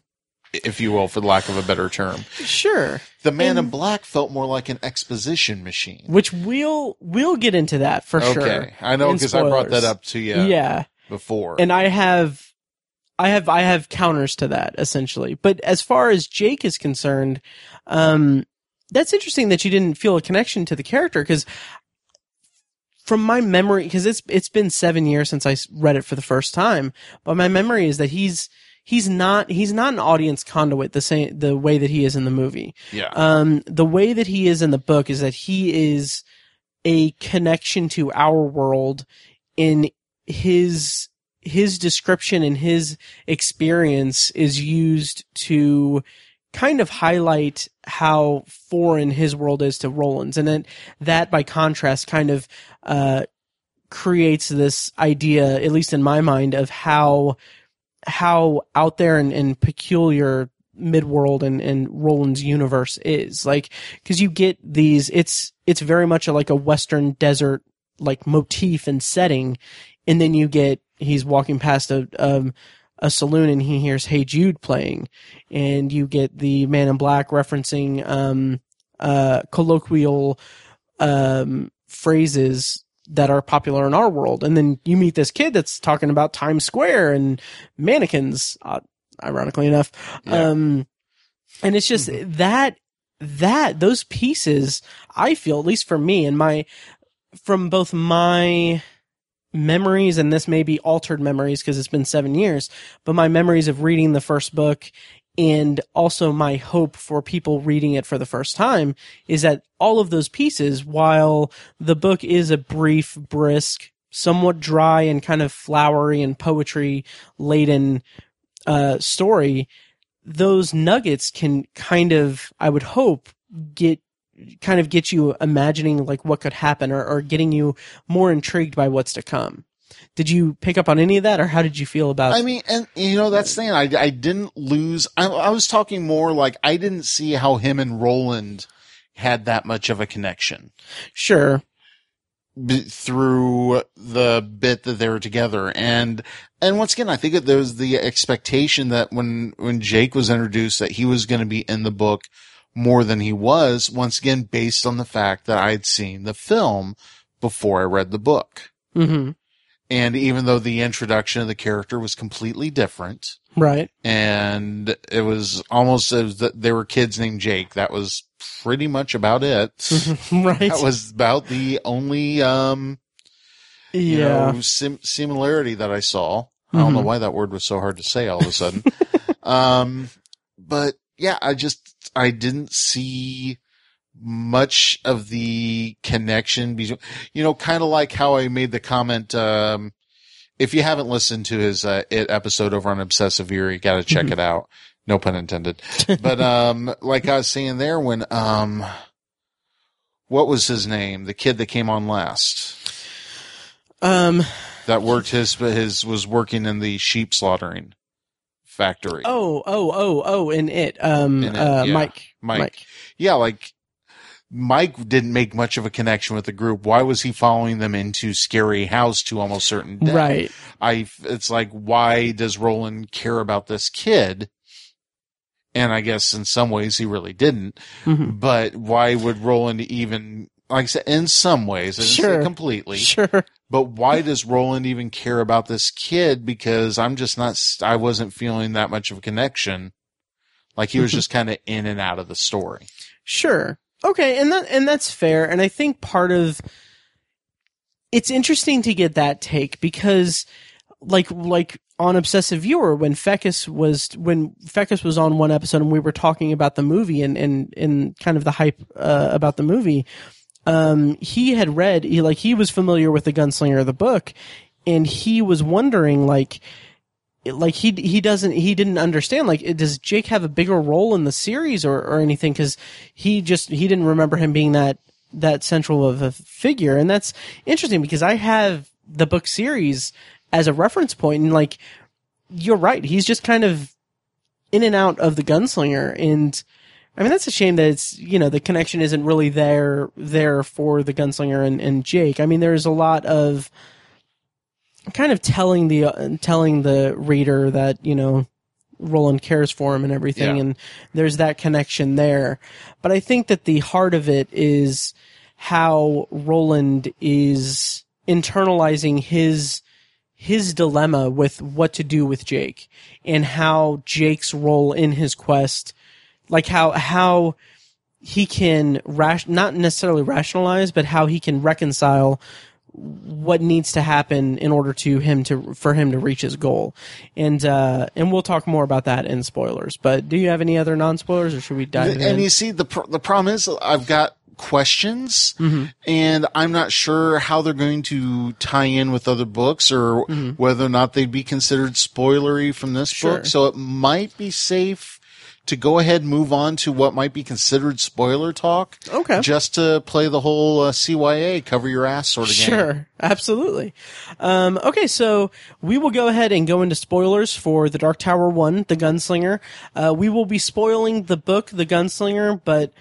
if you will, for the lack of a better term. Sure. The Man in Black felt more like an exposition machine. Which we'll we'll get into that for okay. sure. I know because I brought that up to you yeah. before. and I have, I have, I have counters to that essentially. But as far as Jake is concerned, um, that's interesting that you didn't feel a connection to the character because from my memory, because it's it's been seven years since I read it for the first time, but my memory is that he's he's not he's not an audience conduit the same the way that he is in the movie. yeah. Um, the way that he is in the book is that he is a connection to our world in his his description and his experience is used to kind of highlight how foreign his world is to Roland's. And then that by contrast kind of uh creates this idea at least in my mind of how how out there and, and peculiar midworld and, and Roland's universe is. Like because you get these it's it's very much a, like a western desert like motif and setting. And then you get he's walking past a um a saloon and he hears Hey Jude playing and you get the man in black referencing um uh colloquial um phrases that are popular in our world. And then you meet this kid that's talking about Times Square and mannequins uh, ironically enough. Yeah. um and it's just that that those pieces I feel at least for me and my from both my memories and this may be altered memories because it's been 7 years but my memories of reading the first book and also my hope for people reading it for the first time is that all of those pieces while the book is a brief brisk somewhat dry and kind of flowery and poetry laden uh, story those nuggets can kind of i would hope get kind of get you imagining like what could happen or, or getting you more intrigued by what's to come did you pick up on any of that or how did you feel about I mean, and you know, that's the thing. I, I didn't lose. I, I was talking more like I didn't see how him and Roland had that much of a connection Sure. b- through the bit that they were together. And, and once again, I think that there was the expectation that when, when Jake was introduced that he was going to be in the book more than he was, once again, based on the fact that I had seen the film before I read the book. hmm And even though the introduction of the character was completely different, Right. and it was almost as that there were kids named Jake, that was pretty much about it. right. That was about the only, um, you yeah. know, sim- similarity that I saw. I don't know Mhm. why that word was so hard to say all of a sudden. um, but yeah, I just, I didn't see much of the connection between, you know, kind of like how I made the comment, um, if you haven't listened to his, uh, it episode over on Obsessive Ear, you gotta check Mhm. it out. No pun intended. but, um, like I was saying there when, um, what was his name? The kid that came on last um. that worked his his was working in the sheep slaughtering factory. Oh. Oh. Oh. Oh. In it. Um. In It, uh. yeah. Mike. Mike. Yeah, like Mike didn't make much of a connection with the group. Why was he following them into scary house to almost certain death? Right. I it's like why does Roland care about this kid? And I guess in some ways he really didn't. Mhm. But why would Roland even like I said, in some ways, I Sure. completely. Sure. But why does Roland even care about this kid? Because I'm just not, I wasn't feeling that much of a connection. Like he was Mhm. just kind of in and out of the story. Sure. Okay, and that and that's fair. And I think part of it's interesting to get that take because like like on obsessive viewer when Fecus was when Fecus was on one episode and we were talking about the movie and and and kind of the hype uh, about the movie um he had read he like he was familiar with the gunslinger the book and he was wondering like like he he doesn't he didn't understand like does Jake have a bigger role in the series or or anything? Cuz he just he didn't remember him being that that central of a figure. And that's interesting because I have the book series as a reference point and like you're right. He's just kind of in and out of the gunslinger and I mean that's a shame that it's you know the connection isn't really there there for the gunslinger and, and Jake I mean there's a lot of kind of telling the uh, telling the reader that you know Roland cares for him and everything, Yeah. and there's that connection there. But I think that the heart of it is how Roland is internalizing his his dilemma with what to do with Jake and how Jake's role in his quest like how how he can rash not necessarily rationalize but how he can reconcile what needs to happen in order to him to for him to reach his goal and uh and we'll talk more about that in spoilers but do you have any other non-spoilers or should we dive and in you see, the, pr- the problem is I've got questions Mm-hmm. and I'm not sure how they're going to tie in with other books or whether or not they'd be considered spoilery from this Mm-hmm. Sure. book. So it might be safe to go ahead and move on to what might be considered spoiler talk. Okay. Just to play the whole uh, CYA cover your ass sort of game. Sure, absolutely. Um, okay, so we will go ahead and go into spoilers for The Dark Tower 1, The Gunslinger. Uh, we will be spoiling the book, The Gunslinger, but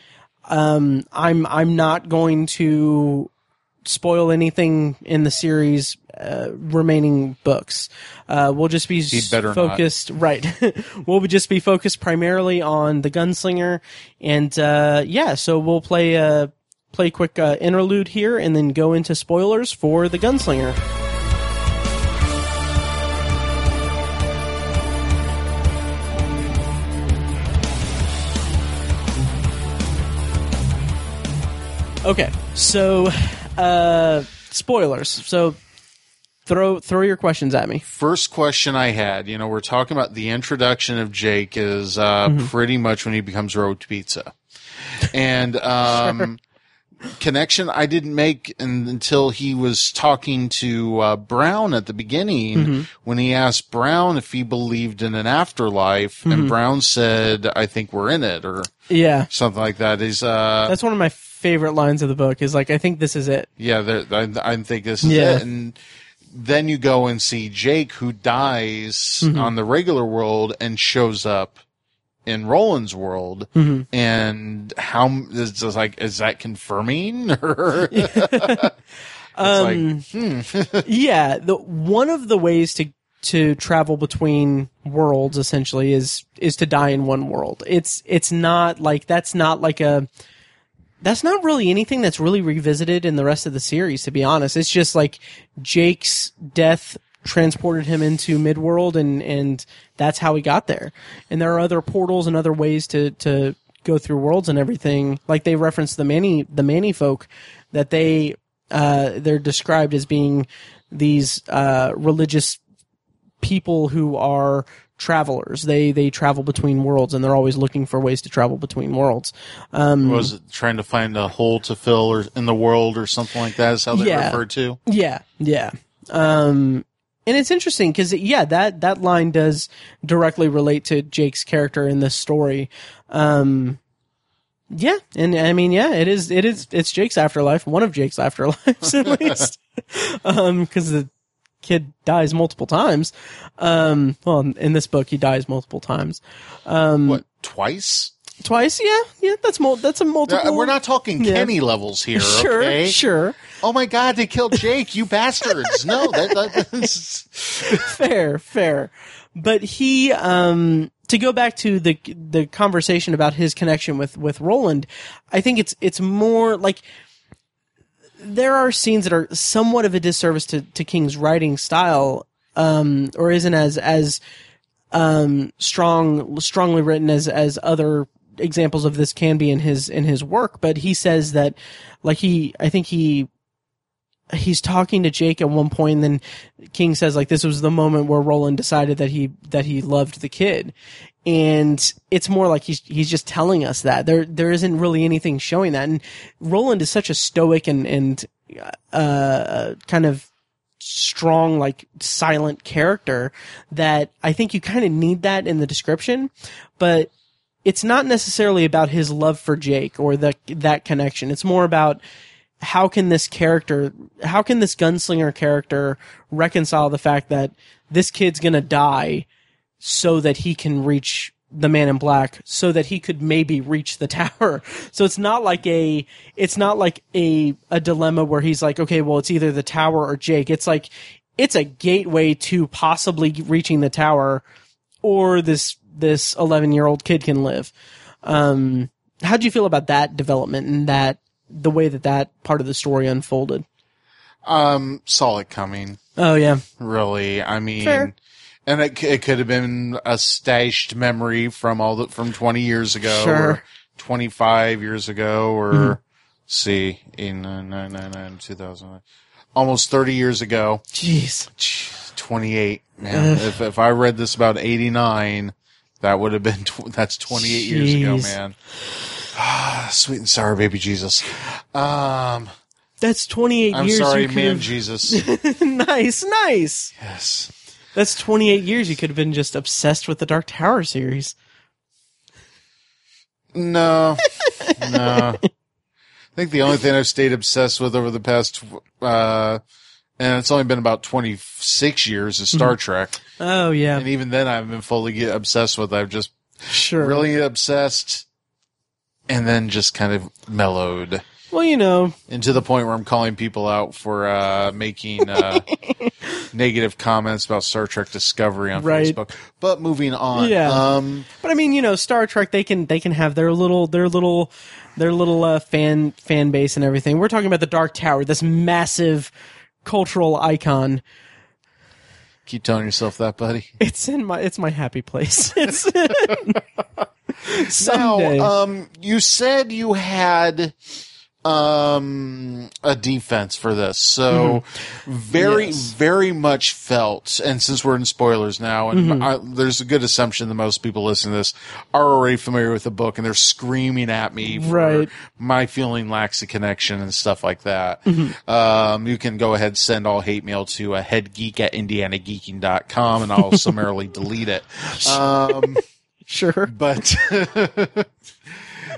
um, I'm I'm not going to spoil anything in the series uh, remaining books. Uh, we'll just be He'd not. focused, right? we'll just be focused primarily on the gunslinger, and uh, yeah, so we'll play a play a quick uh, interlude here, and then go into spoilers for the gunslinger. Okay, so uh, spoilers. So throw throw your questions at me. First question I had, you know, we're talking about the introduction of Jake is uh, Mm-hmm. pretty much when he becomes road pizza, and um, connection I didn't make un- until he was talking to uh, Brown at the beginning Mm-hmm. when he asked Brown if he believed in an afterlife, Mm-hmm. and Brown said, "I think we're in it," or Yeah, something like that. Is uh, that's one of my favorite lines of the book. Is like, I think this is it. Yeah, there- I, I think this is Yeah. it. And then you go and see Jake, who dies Mm-hmm. on the regular world and shows up in Roland's world, Mm-hmm. and how is just like is that confirming or Um, like yeah, the one of the ways to to travel between worlds essentially is is to die in one world. It's it's not like that's not like a that's not really anything that's really revisited in the rest of the series to be honest. It's just like Jake's death transported him into midworld and and that's how he got there. And there are other portals and other ways to to go through worlds and everything. Like they reference the many the Manni folk that they uh they're described as being these uh religious people who are travelers. They they travel between worlds and they're always looking for ways to travel between worlds. Um was it trying to find a hole to fill or in the world or something like that is how they Yeah. referred to. Yeah, yeah. Um, and it's interesting because yeah, that that line does directly relate to Jake's character in this story. Um, yeah, and I mean, yeah, it is. It is. It's Jake's afterlife. One of Jake's afterlives, at least, because the kid dies multiple times. Um, well, in this book, he dies multiple times. Um, What twice? twice? Yeah, yeah. That's mul- That's a multiple. Uh, we're not talking Yeah. Kenny levels here, Sure, okay? sure. Oh my God, they killed Jake, you bastards! No, that, that's fair, fair. But he, um, to go back to the the conversation about his connection with with Roland, I think it's it's more like there are scenes that are somewhat of a disservice to, to King's writing style, um, or isn't as as um, strong strongly written as as other examples of this can be in his in his work. But he says that, like he, I think he he's talking to Jake at one point, and then King says like this was the moment where Roland decided that he that he loved the kid, and it's more like he's he's just telling us that. There there isn't really anything showing that, and Roland is such a stoic and and uh kind of strong like silent character that I think you kind of need that in the description, but it's not necessarily about his love for Jake or the that connection. It's more about how can this character, how can this gunslinger character reconcile the fact that this kid's gonna die so that he can reach the man in black so that he could maybe reach the tower. So it's not like a it's not like a a dilemma where he's like, okay, well it's either the tower or Jake. It's like it's a gateway to possibly reaching the tower or this this 11-year-old kid can live. Um how do you feel about that development and that the way that that part of the story unfolded? um saw it coming. Oh yeah. Really, I mean, Fair. and it, it could have been a stashed memory from all the from twenty years ago, Sure. or twenty five years ago, or Mm-hmm. see, in uh, nine nine nine two thousand, almost thirty years ago. Jeez. Twenty eight, man. if if I read this about eighty nine, that would have been tw- that's twenty eight years ago, man. Ah, Sweet and sour baby Jesus. Um, That's 28 I'm years sorry, you could man, have- Jesus. nice, nice. yes. That's 28 years you could have been just obsessed with the Dark Tower series. No, no. I think the only thing I've stayed obsessed with over the past, uh, and it's only been about 26 years is Star Trek. Oh yeah, And even then I haven't been fully get obsessed with. I've just sure. really obsessed and then just kind of mellowed Well, you know, into the point where I'm calling people out for, uh, making, uh, negative comments about Star Trek Discovery on Right. Facebook. But moving on. Yeah. Um, but I mean, you know, Star Trek they can they can have their little their little their little uh, fan fan base and everything. We're talking about the Dark Tower, this massive cultural icon. keep telling yourself that, buddy. It's in my it's my happy place. It's someday. Now, um, you said you had um a defense for this so very Mm-hmm. Yes. very much felt and since we're in spoilers now and Mm-hmm. I, there's a good assumption that most people listening to this are already familiar with the book and they're screaming at me for Right. my feeling lacks a connection and stuff like that Mm-hmm. um you can go ahead send all hate mail to a head geek at indianageeking.com and i'll summarily delete it um sure. but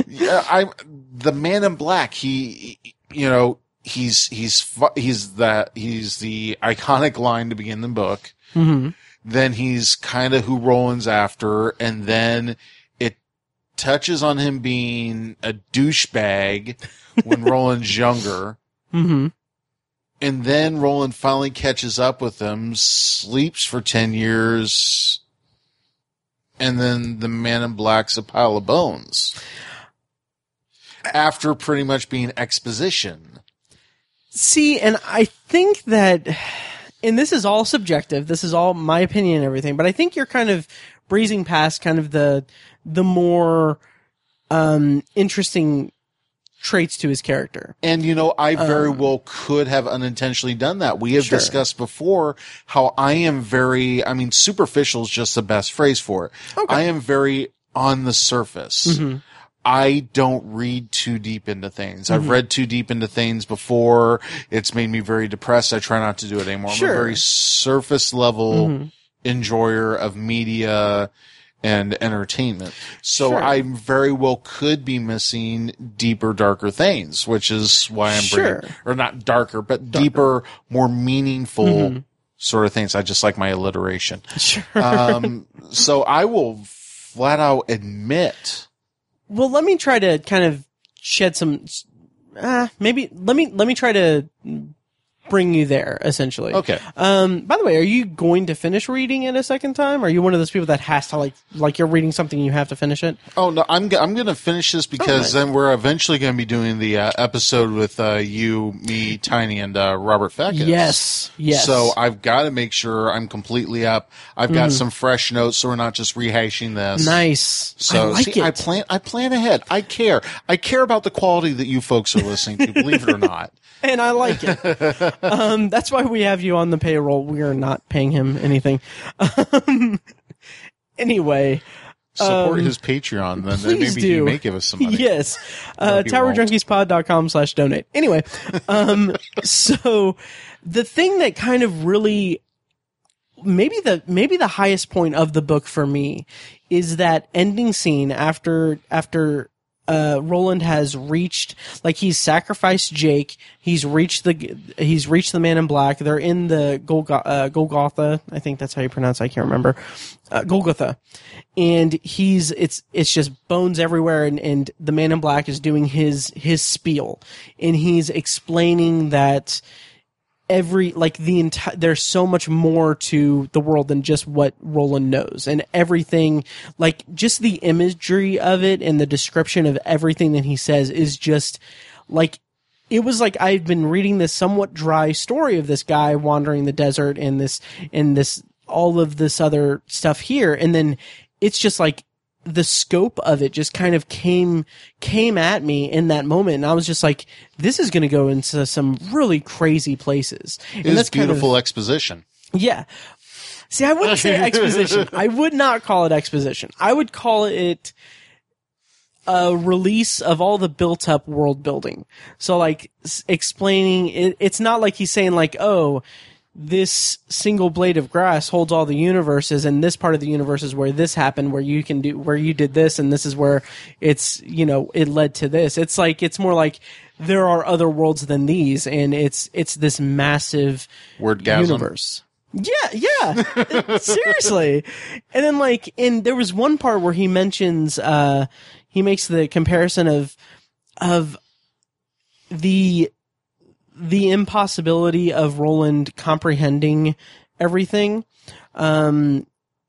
yeah, I'm the man in black. He, you know, he's he's he's that he's the iconic line to begin the book. hmm Then he's kind of who Roland's after, and then it touches on him being a douchebag when Roland's younger. hmm And then Roland finally catches up with him, sleeps for 10 years, and then the man in black's a pile of bones. After pretty much being exposition. See, and I think that, and this is all subjective. This is all my opinion and everything, but I think you're kind of breezing past kind of the the more um, interesting traits to his character. And you know, I very well could have unintentionally done that. We have Um, Sure. discussed before how I am very, I mean, superficial is just the best phrase for it. Okay. I am very on the surface. Mm-hmm. I don't read too deep into things. Mm-hmm. I've read too deep into things before. It's made me very depressed. I try not to do it anymore. Sure. Mm-hmm. I'm a very surface level enjoyer of media and entertainment. So Sure. I very well could be missing deeper, darker things, which is why I'm Sure. bringing, or not darker, but deeper, more meaningful sort of things. I just like my alliteration. Sure. Um, so I will flat out admit well, let me try to kind of shed some. Uh, maybe let me let me try to bring you there. Essentially, Okay. Um, by the way, are you going to finish reading it a second time? Are you one of those people that has to like like you're reading something and you have to finish it? Oh no, I'm g- I'm gonna finish this because Okay. then we're eventually gonna be doing the uh, episode with uh, you, me, Tiny, and uh, Robert Feckes. Yes, yes. So I've got to make sure I'm completely up. I've got some fresh notes, so we're not just rehashing this. nice. So I like see. I plan. I plan ahead. I care. I care about the quality that you folks are listening to. believe it or not. And I like it. um, that's why we have you on the payroll. We are not paying him anything. Um, anyway, Support his Patreon, then, Um, maybe he do. may give us some money. yes, uh, he towerjunkiespod.com slash donate. Anyway, um, so the thing that kind of really maybe the maybe the highest point of the book for me is that ending scene after after uh, Roland has reached like he's sacrificed Jake. He's reached the he's reached the Man in Black. They're in the Golgo- uh, Golgotha. I think that's how you pronounce. it. I can't remember. Uh, Golgotha, and he's it's it's just bones everywhere. And, and the Man in Black is doing his his spiel, and he's explaining that every like the entire there's so much more to the world than just what Roland knows. And everything like just the imagery of it and the description of everything that he says is just like it was like I've been reading this somewhat dry story of this guy wandering the desert and this and this all of this other stuff here. And then it's just like the scope of it just kind of came came at me in that moment and I was just like this is going to go into some really crazy places and It's kind of- beautiful exposition. yeah. See, I wouldn't say exposition. I would not call it exposition. I would call it a release of all the built up world building. So like s- explaining it, it's not like he's saying like, oh, this single blade of grass holds all the universes and this part of the universe is where this happened where you can do where you did this and this is where it's you know it led to this it's like it's more like there are other worlds than these and it's it's this massive Wordgasm. universe. Yeah, yeah. Seriously. And then like in there was one part where he mentions uh he makes the comparison of of the the impossibility of Roland comprehending everything. Um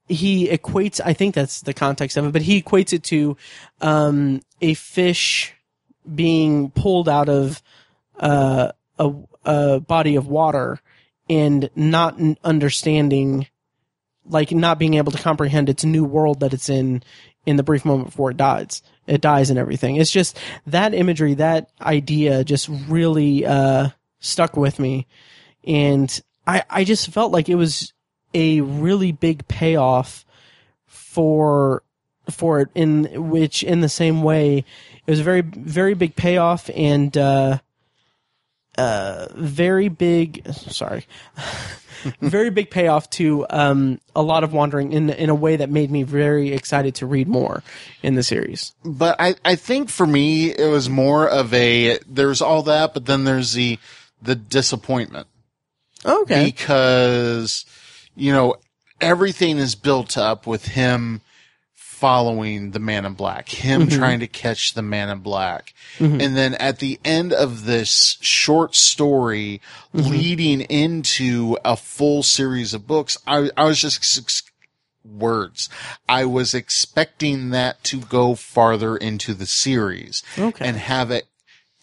he equates I think that's the context of it, but he equates it to um a fish being pulled out of uh a, a body of water and not understanding like not being able to comprehend its new world that it's in in the brief moment before it dies it dies and everything. It's just that imagery that idea just really uh stuck with me. And i i just felt like it was a really big payoff for for it in which in the same way it was a very very big payoff and uh uh very big sorry very big payoff to um a lot of wandering in in a way that made me very excited to read more in the series. But I, I think for me it was more of a there's all that, but then there's the the disappointment. Okay. Because you know everything is built up with him following the man in black, him mm-hmm. trying to catch the man in black. Mm-hmm. And then at the end of this short story mm-hmm. leading into a full series of books, I, I was just ex- words. I was expecting that to go farther into the series Okay. and have it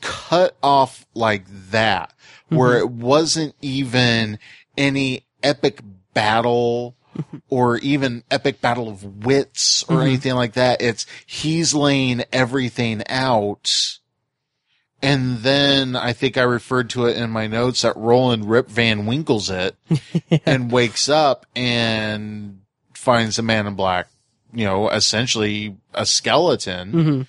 cut off like that, where it wasn't even any epic battle or even epic battle of wits or anything like that. It's he's laying everything out. And then I think I referred to it in my notes that Roland Rip Van Winkles it and wakes up and finds the man in black, you know, essentially a skeleton. Mm-hmm.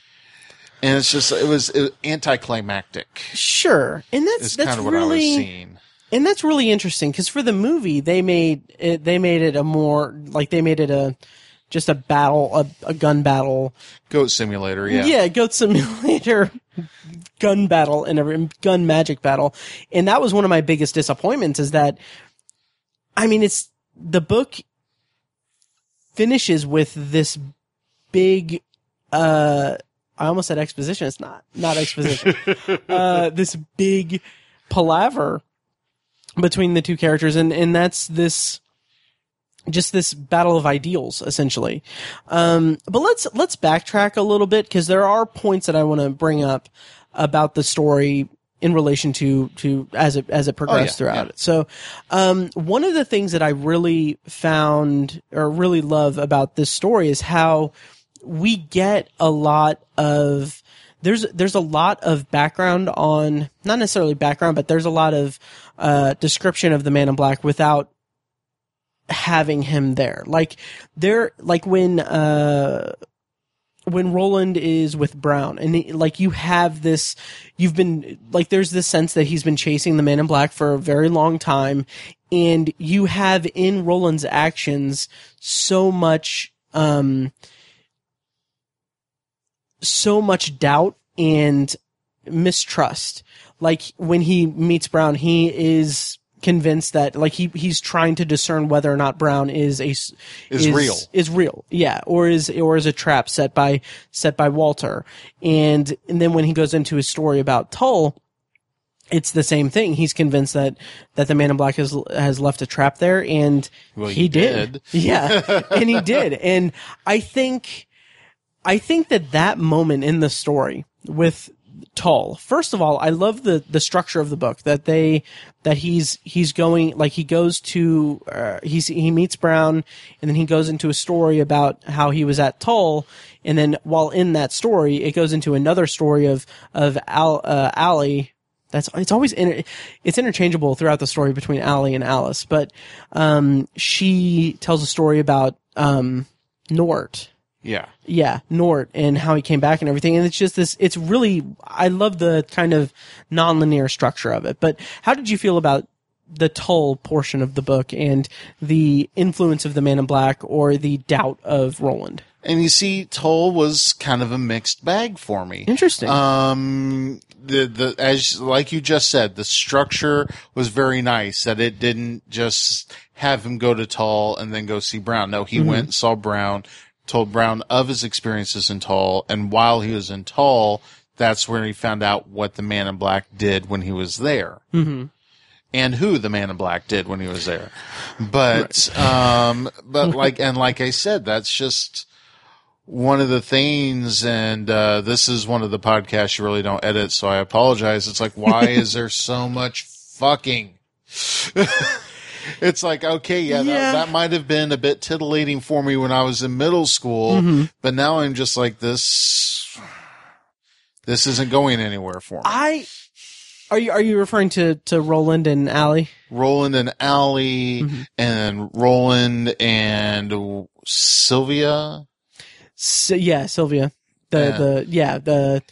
And it's just, it was, it was anticlimactic Sure, and that's that's kind of what I was really seeing. And that's really interesting because for the movie they made it, they made it a more like they made it a just a battle a, a gun battle. Goat Simulator, yeah. yeah, goat simulator gun battle and a gun magic battle. And that was one of my biggest disappointments is that i mean it's the book finishes with this big uh i almost said exposition. It's not not exposition. Uh this big palaver between the two characters and and that's this just this battle of ideals essentially um but let's let's backtrack a little bit because there are points that i want to bring up about the story in relation to to as it as it progressed yeah, throughout yeah. it so um one of the things that i really found or really love about this story is how we get a lot of there's there's a lot of background on not necessarily background but there's a lot of uh description of the man in black without having him there. Like there like when uh when Roland is with Brown and he- like you have this you've been like there's this sense that he's been chasing the man in black for a very long time and you have in Roland's actions so much um so much doubt and mistrust. Like when he meets Brown he is convinced that like he he's trying to discern whether or not Brown is a s- Is real. is real. Yeah. Or is or is a trap set by set by Walter. And and then when he goes into his story about Tull it's the same thing. He's convinced that that the man in black has has left a trap there and Well, he he did. did. yeah. And he did. And I think I think that that moment in the story with Tull. First of all, I love the the structure of the book that they that he's he's going like he goes to uh, he's he meets Brown and then he goes into a story about how he was at Tull and then while in that story it goes into another story of of Al uh, Allie that's it's always it's interchangeable throughout the story between Allie and Alice, but um, she tells a story about um, Nort Yeah. yeah, Nort and how he came back and everything. And it's just this, it's really, I love the kind of non-linear structure of it. But how did you feel about the Tull portion of the book and the influence of the man in black or the doubt of Roland? And you see, Tull was kind of a mixed bag for me. Interesting. Um, the the as like you just said, the structure was very nice. That it didn't just have him go to Tull and then go see Brown. No, he went and saw Brown, told Brown of his experiences in Tull, and while he was in Tull, that's where he found out what the Man in Black did when he was there. Mm-hmm. And who the Man in Black did when he was there, but um, but like and like I said, that's just one of the things, and uh, this is one of the podcasts you really don't edit, so I apologize. It's like, why is there so much fucking? it's like, okay, yeah, Yeah. That, that might have been a bit titillating for me when I was in middle school, mm-hmm. but now I'm just like this. This isn't going anywhere for me. I, are you, are you referring to, to Roland and Allie? Roland and Allie, mm-hmm. and Roland and Sylvia. So, yeah, Sylvia. The, Yeah. the, yeah, the,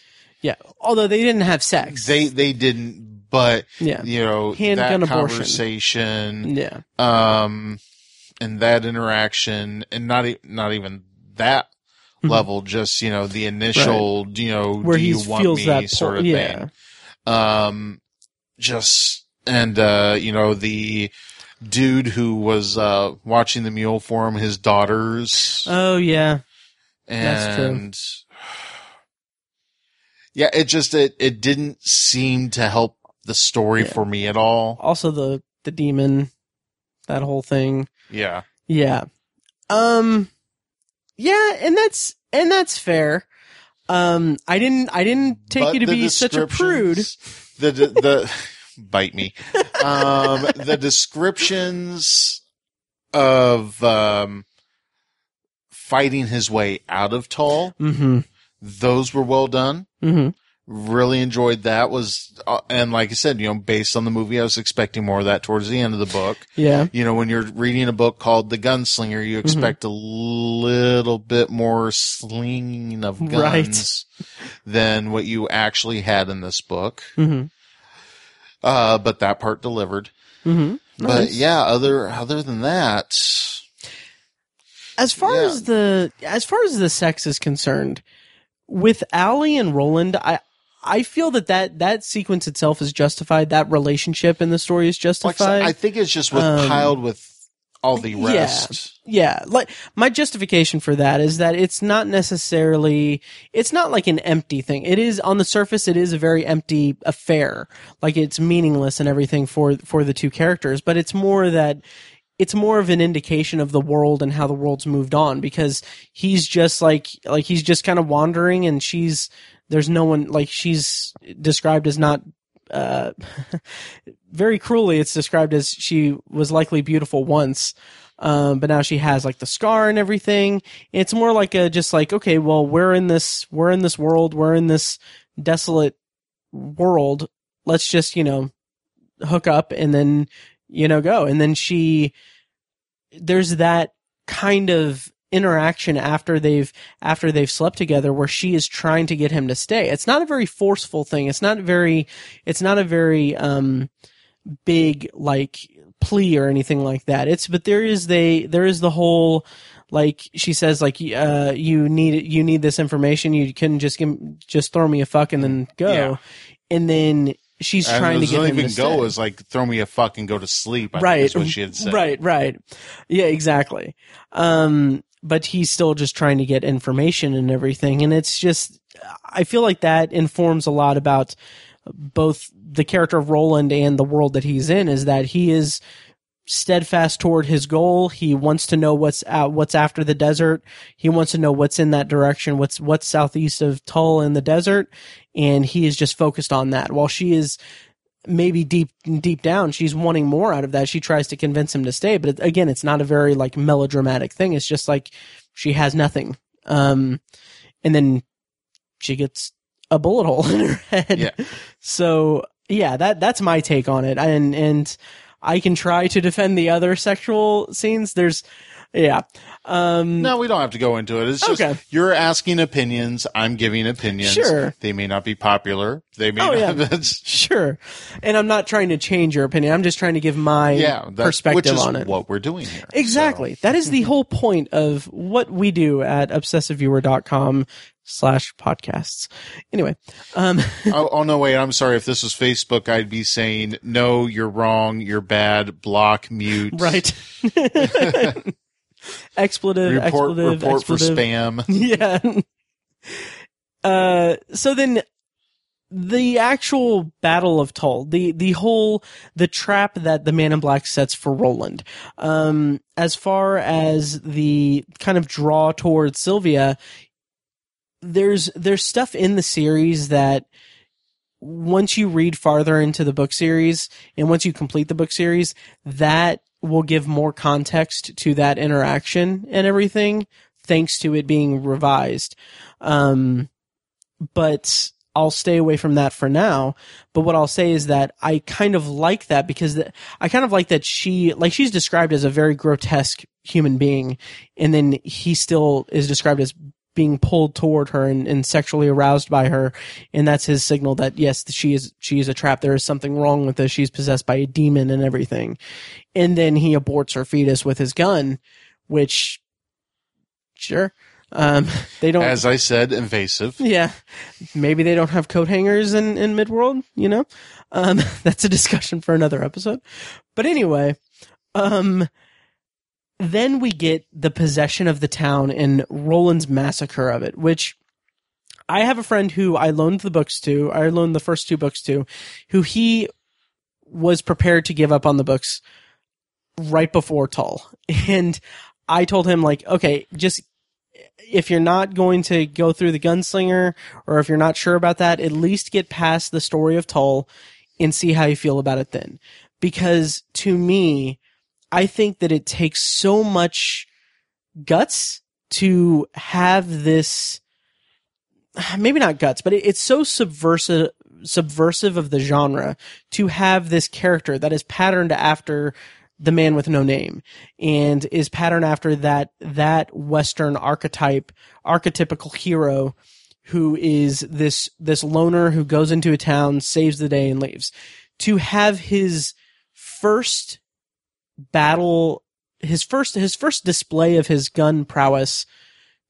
yeah. Although they didn't have sex. They they didn't, but Yeah. you know Handgun that abortion. conversation, yeah. um, and that interaction, and not e- not even that level, just you know the initial, you know, Mm-hmm. Where do he feels me that sort of yeah. thing. Um, just and uh, you know the dude who was uh watching the mule for him, his daughters. Oh, yeah. And That's true. yeah, it just it it didn't seem to help the story Yeah. for me at all. Also the the demon, that whole thing. Yeah. Yeah. Um yeah, and that's and that's fair. Um I didn't I didn't take But you to be such a prude. The the, the bite me. Um, the descriptions of um, fighting his way out of Tull, Mhm. those were well done. Mhm. Really enjoyed that. Was uh, and like I said, you know, based on the movie, I was expecting more of that towards the end of the book. Yeah. You know, when you're reading a book called The Gunslinger, you expect a little bit more slinging of Right. guns than what you actually had in this book. Mhm. Uh, but that part delivered. Mhm. But yeah, other other than that, As far Yeah. as the as far as the sex is concerned, with Allie and Roland, I I feel that that, that sequence itself is justified. That relationship in the story is like I justified. I think it's just with Um, piled with all the yeah. rest. Yeah, like my justification for that is that it's not necessarily it's not like an empty thing. It is on the surface it is a very empty affair. Like it's meaningless and everything for for the two characters, but it's more that it's more of an indication of the world and how the world's moved on because he's just like like he's just kind of wandering and she's there's no one like she's described as not uh very cruelly it's described as she was likely beautiful once um, but now she has like the scar and everything. It's more like a just like okay, well we're in this we're in this world we're in this desolate world. Let's just you know hook up and then you know go and then she there's that kind of interaction after they've after they've slept together where she is trying to get him to stay. It's not a very forceful thing. It's not very it's not a very um big like plea or anything like that. It's but there is the there is the whole like she says like uh you need you need this information you couldn't just give just throw me a fuck and then go Yeah. and then she's And trying to get him even to go stay. as like throw me a fuck and go to sleep. I right think is what she had said. right right yeah exactly um but he's still just trying to get information and everything. And it's just i feel like that informs a lot about both the character of roland and the world that he's in is that he is steadfast toward his goal. He wants to know what's out what's after the desert. He wants to know what's in that direction what's what's southeast of tull in the desert. And he is just focused on that. While she is maybe deep deep down she's wanting more out of that. She tries to convince him to stay but it, again it's not a very like melodramatic thing. It's just like she has nothing. Um and then she gets a bullet hole in her head. Yeah. so yeah that that's my take on it. And and i can try to defend the other sexual scenes. There's yeah um No, we don't have to go into it. It's just Okay. you're asking opinions. I'm giving opinions. Sure. They may not be popular. They may Oh, not. yeah. that's- sure and i'm not trying to change your opinion i'm just trying to give my yeah. That, perspective on it what we're doing here. Exactly. That is the whole point of what we do at obsessiveviewer.com slash podcasts. Anyway, um, oh, oh no, wait. I'm sorry. If this was Facebook, I'd be saying no. You're wrong. You're bad. Block. Mute. right. expletive, Report. expletive, report for spam. yeah. Uh, so then the actual battle of Tull, the, the whole, the trap that the man in black sets for Roland, um, as far as the kind of draw towards Sylvia, there's, there's stuff in the series that once you read farther into the book series and once you complete the book series, that will give more context to that interaction and everything thanks to it being revised. Um, but I'll stay away from that for now. But what I'll say is that I kind of like that because th- I kind of like that she, like she's described as a very grotesque human being. And then he still is described as being pulled toward her and, and sexually aroused by her. And that's his signal that yes, she is, she is a trap. There is something wrong with this. She's possessed by a demon and everything. And then he aborts her fetus with his gun, which sure. Um, they don't, As I said, invasive. yeah, maybe they don't have coat hangers in in Midworld. You know, um, that's a discussion for another episode. But anyway, um, then we get the possession of the town and Roland's massacre of it, which I have a friend who I loaned the books to. I loaned the first two books to, who he was prepared to give up on the books right before Tull. And I told him like, okay, just if you're not going to go through the gunslinger or if you're not sure about that, at least get past the story of Tull and see how you feel about it then. Because to me, I think that it takes so much guts to have this maybe not guts, but it, it's so subversive subversive of the genre to have this character that is patterned after the man with no name and is patterned after that that western archetype archetypical hero who is this this loner who goes into a town saves the day and leaves. To have his first battle his first his first display of his gun prowess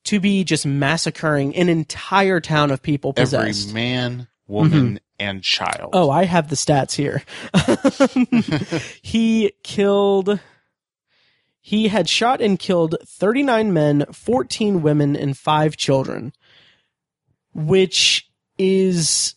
to be just massacring an entire town of people possessed. Every man, woman, mm-hmm. and child. Oh, I have the stats here. he killed. He had shot and killed 39 men, 14 women, and 5 children, which is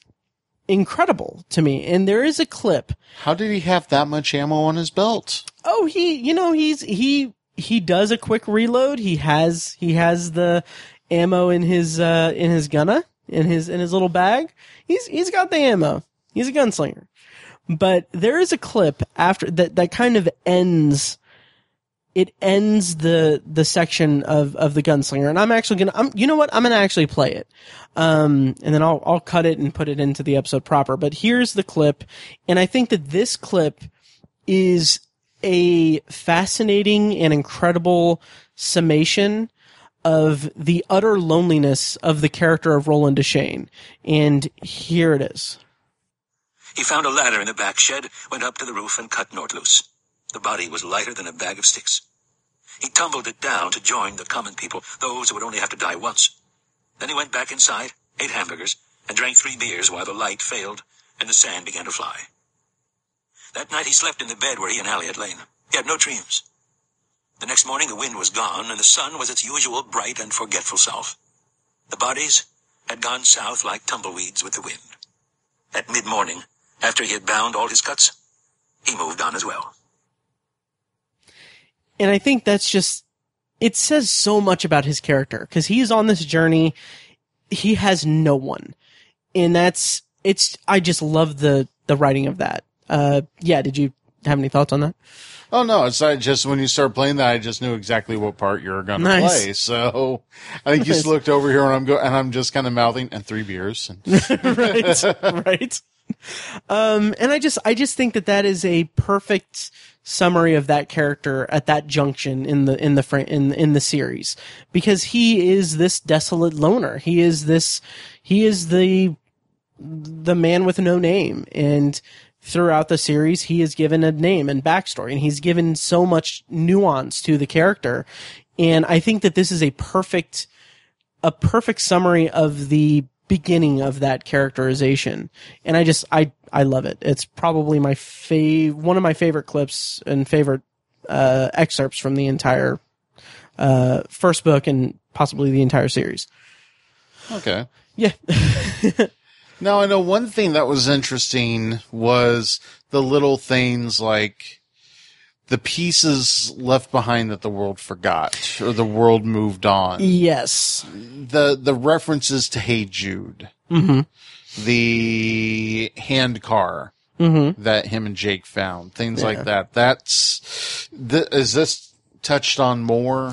incredible to me. And there is a clip. How did he have that much ammo on his belt? Oh, he, you know, he's, he, he does a quick reload. He has, he has the ammo in his, uh, in his gunna, in his, in his little bag. He's, he's got the ammo. He's a gunslinger. But there is a clip after that, that kind of ends, it ends the, the section of, of the gunslinger. And I'm actually gonna, I'm, you know what? I'm gonna actually play it. Um, and then I'll, I'll cut it and put it into the episode proper. But here's the clip. And I think that this clip is a fascinating and incredible summation of the utter loneliness of the character of Roland Deschain. And here it is. He found a ladder in the back shed, went up to the roof, and cut Nort loose. The body was lighter than a bag of sticks. He tumbled it down to join the common people, those who would only have to die once. Then he went back inside, ate hamburgers, and drank three beers while the light failed and the sand began to fly. That night he slept in the bed where he and Allie had lain. He had no dreams. The next morning the wind was gone and the sun was its usual bright and forgetful self. The bodies had gone south like tumbleweeds with the wind. At mid-morning, after he had bound all his cuts, he moved on as well. And I think that's just, it says so much about his character because he's on this journey. He has no one. And that's, it's, I just love the, the writing of that. Uh, yeah, did you have any thoughts on that? Oh no, it's not just when you start playing that, I just knew exactly what part you were going to Nice. play. So I think you just looked over here and I'm go and I'm just kind of mouthing and three beers. And, right right um and i just i just think that that is a perfect summary of that character at that junction in the in the fr- in in the series because he is this desolate loner he is this he is the the man with no name and throughout the series he is given a name and backstory and he's given so much nuance to the character. And i think that this is a perfect a perfect summary of the beginning of that characterization. And i just i i love it. It's probably my fav one of my favorite clips and favorite uh excerpts from the entire uh first book and possibly the entire series. Okay. yeah Now I know one thing that was interesting was the little things like the pieces left behind that the world forgot or the world moved on. yes The the references to Hey Jude. Mm-hmm. The hand car mm-hmm. that him and Jake found. Things like that. That's th- is this touched on more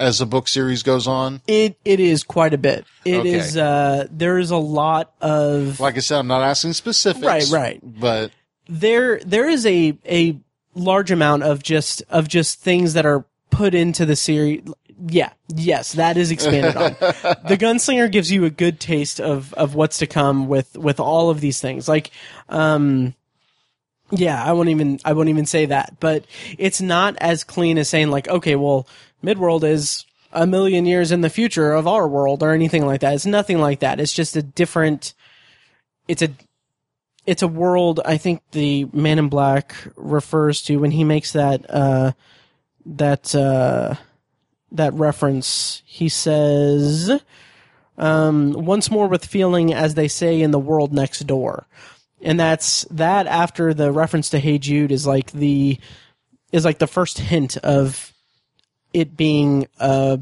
as the book series goes on? it it is quite a bit It Okay. is uh there is a lot of Like I said, I'm not asking specifics. Right, right. But there there is a a large amount of just of just things that are put into the series yeah yes that is expanded on the gunslinger gives you a good taste of of what's to come with with all of these things like um yeah i won't even i won't even say that but it's not as clean as saying like okay well midworld is a million years in the future of our world or anything like that it's nothing like that it's just a different it's a it's a world I think the Man in Black refers to when he makes that uh that uh, that reference. He says, um, "Once more with feeling, as they say in the world next door," and that's that. After the reference to "Hey Jude" is like the is like the first hint of it being uh,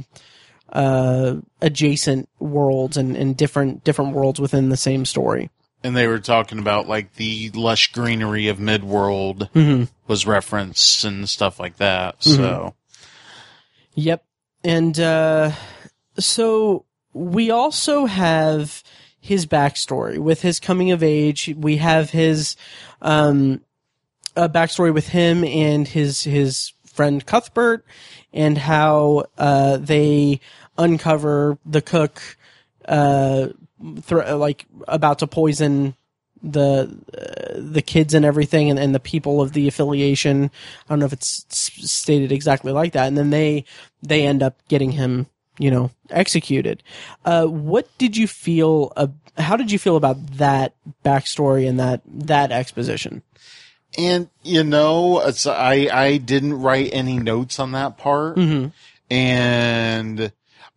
uh, adjacent worlds and, and different different worlds within the same story. And they were talking about like the lush greenery of Midworld Mm-hmm. was referenced and stuff like that. So Yep. And uh, so we also have his backstory with his coming of age. We have his um, a backstory with him and his his friend Cuthbert, and how uh, they uncover the cook, uh, thr like about to poison the uh, the kids and everything and, and the people of the affiliation. I don't know if it's stated exactly like that. And then they they end up getting him, you know, executed. Uh, what did you feel? Uh, how did you feel about that backstory and that that exposition? And you know, it's, I I didn't write any notes on that part, and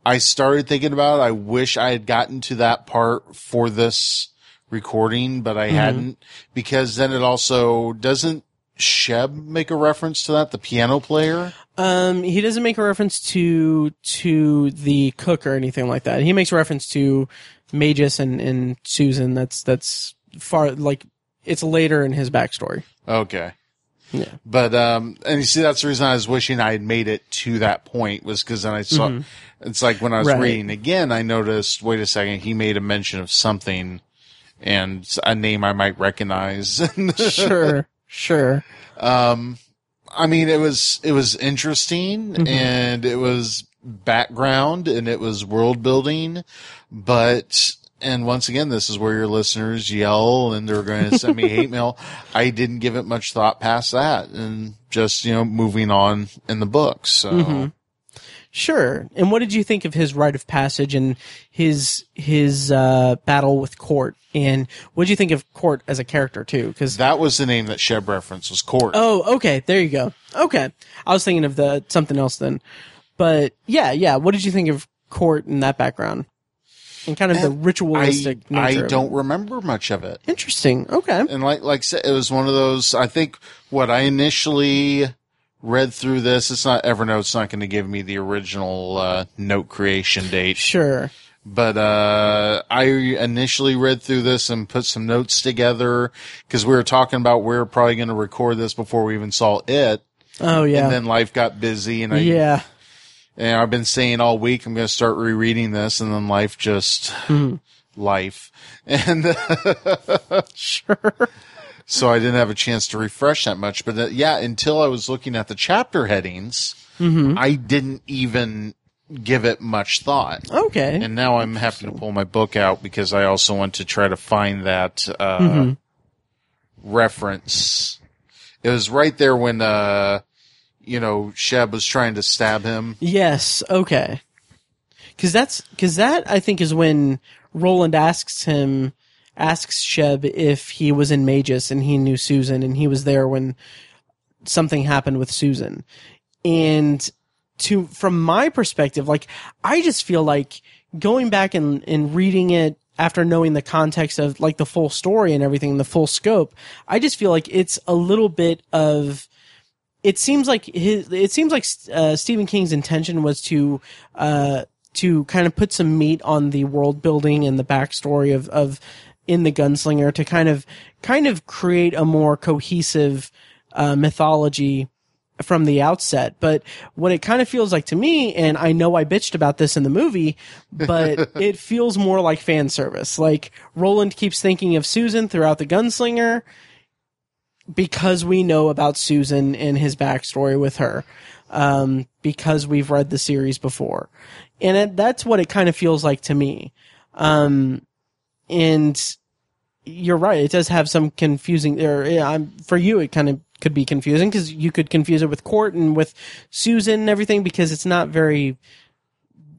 I started thinking about. It. I wish I had gotten to that part for this recording, but I hadn't because then it also doesn't Sheb make a reference to that, the piano player. Um, he doesn't make a reference to to the cook or anything like that. He makes reference to Mejis and, and Susan. That's that's far like it's later in his backstory. Okay. Yeah. But um, and you see, that's the reason I was wishing I had made it to that point was because then I saw. It's like when I was Right. reading again, I noticed. Wait a second, he made a mention of something, and a name I might recognize. Sure, sure. Um, I mean, it was it was interesting, and it was background, and it was world building, but. And once again, this is where your listeners yell and they're going to send me hate mail. I didn't give it much thought past that and just, you know, moving on in the book. So Sure. And what did you think of his rite of passage and his his uh, battle with Court? And what did you think of Court as a character too? Because that was the name that Sheb referenced was Court. oh, okay, there you go. Okay, I was thinking of the something else then. But yeah, yeah. What did you think of Court in that background and kind of the I, ritualistic I of don't remember much of it. Interesting. Okay. And like, like it was one of those, I think what I initially read through this, it's not Evernote's not going to give me the original, uh, note creation date. Sure. But, uh, I initially read through this and put some notes together because we were talking about we're probably going to record this before we even saw it. Oh yeah. And then life got busy and I, yeah. And I've been saying all week I'm going to start rereading this, and then life just life, and Sure. so I didn't have a chance to refresh that much. But uh, yeah, until I was looking at the chapter headings, I didn't even give it much thought. Okay. And now I'm having to pull my book out because I also want to try to find that uh, reference. It was right there when uh, you know Sheb was trying to stab him. Yes. Okay. Because that's because that I think is when Roland asks him, asks Sheb if he was in Mejis and he knew Susan and he was there when something happened with Susan. And to from my perspective, like I just feel like going back and, and reading it after knowing the context of like the full story and everything, the full scope, I just feel like it's a little bit of it seems like his it seems like uh, Stephen King's intention was to uh, to kind of put some meat on the world building and the backstory of of in the gunslinger to kind of kind of create a more cohesive uh, mythology from the outset. But what it kind of feels like to me, and I know I bitched about this in the movie, but it feels more like fan service. Like Roland keeps thinking of Susan throughout the gunslinger because we know about Susan and his backstory with her, um, because we've read the series before, and it, that's what it kind of feels like to me. Um, and you're right; it does have some confusing. Or I'm, for you, it kind of could be confusing because you could confuse it with Court and with Susan and everything because it's not very.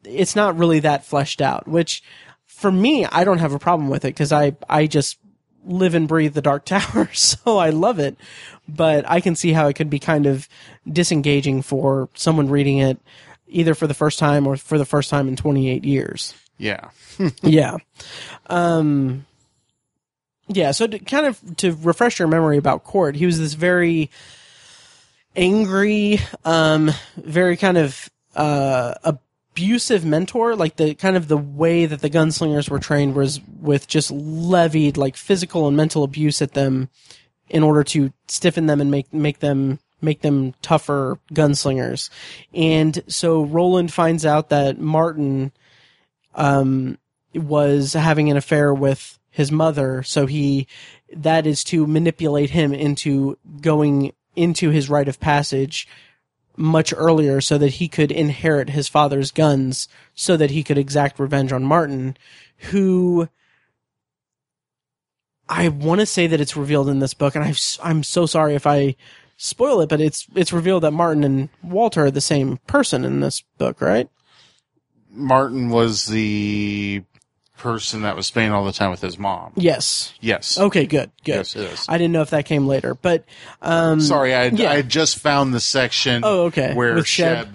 It's not really that fleshed out, which for me, I don't have a problem with it because I I just live and breathe the Dark Tower, so I love it. But I can see how it could be kind of disengaging for someone reading it either for the first time or for the first time in 28 years. Yeah. yeah. Um, yeah. So to kind of to refresh your memory about Court, he was this very angry, um, very kind of uh, abusive mentor. Like the kind of the way that the gunslingers were trained was with just levied like physical and mental abuse at them in order to stiffen them and make make them make them tougher gunslingers. And so Roland finds out that Marten um, was having an affair with his mother, so he that is to manipulate him into going into his rite of passage much earlier so that he could inherit his father's guns so that he could exact revenge on Marten, who I want to say that it's revealed in this book, and I've, I'm so sorry if I spoil it, but it's it's revealed that Marten and Walter are the same person in this book, right? Marten was the person that was spending all the time with his mom. Yes. Yes. Okay. Good. Good. Yes, it is. I didn't know if that came later, but um, Sorry, I Yeah. I just found the section. Oh, okay. Where With Sheb. Sheb.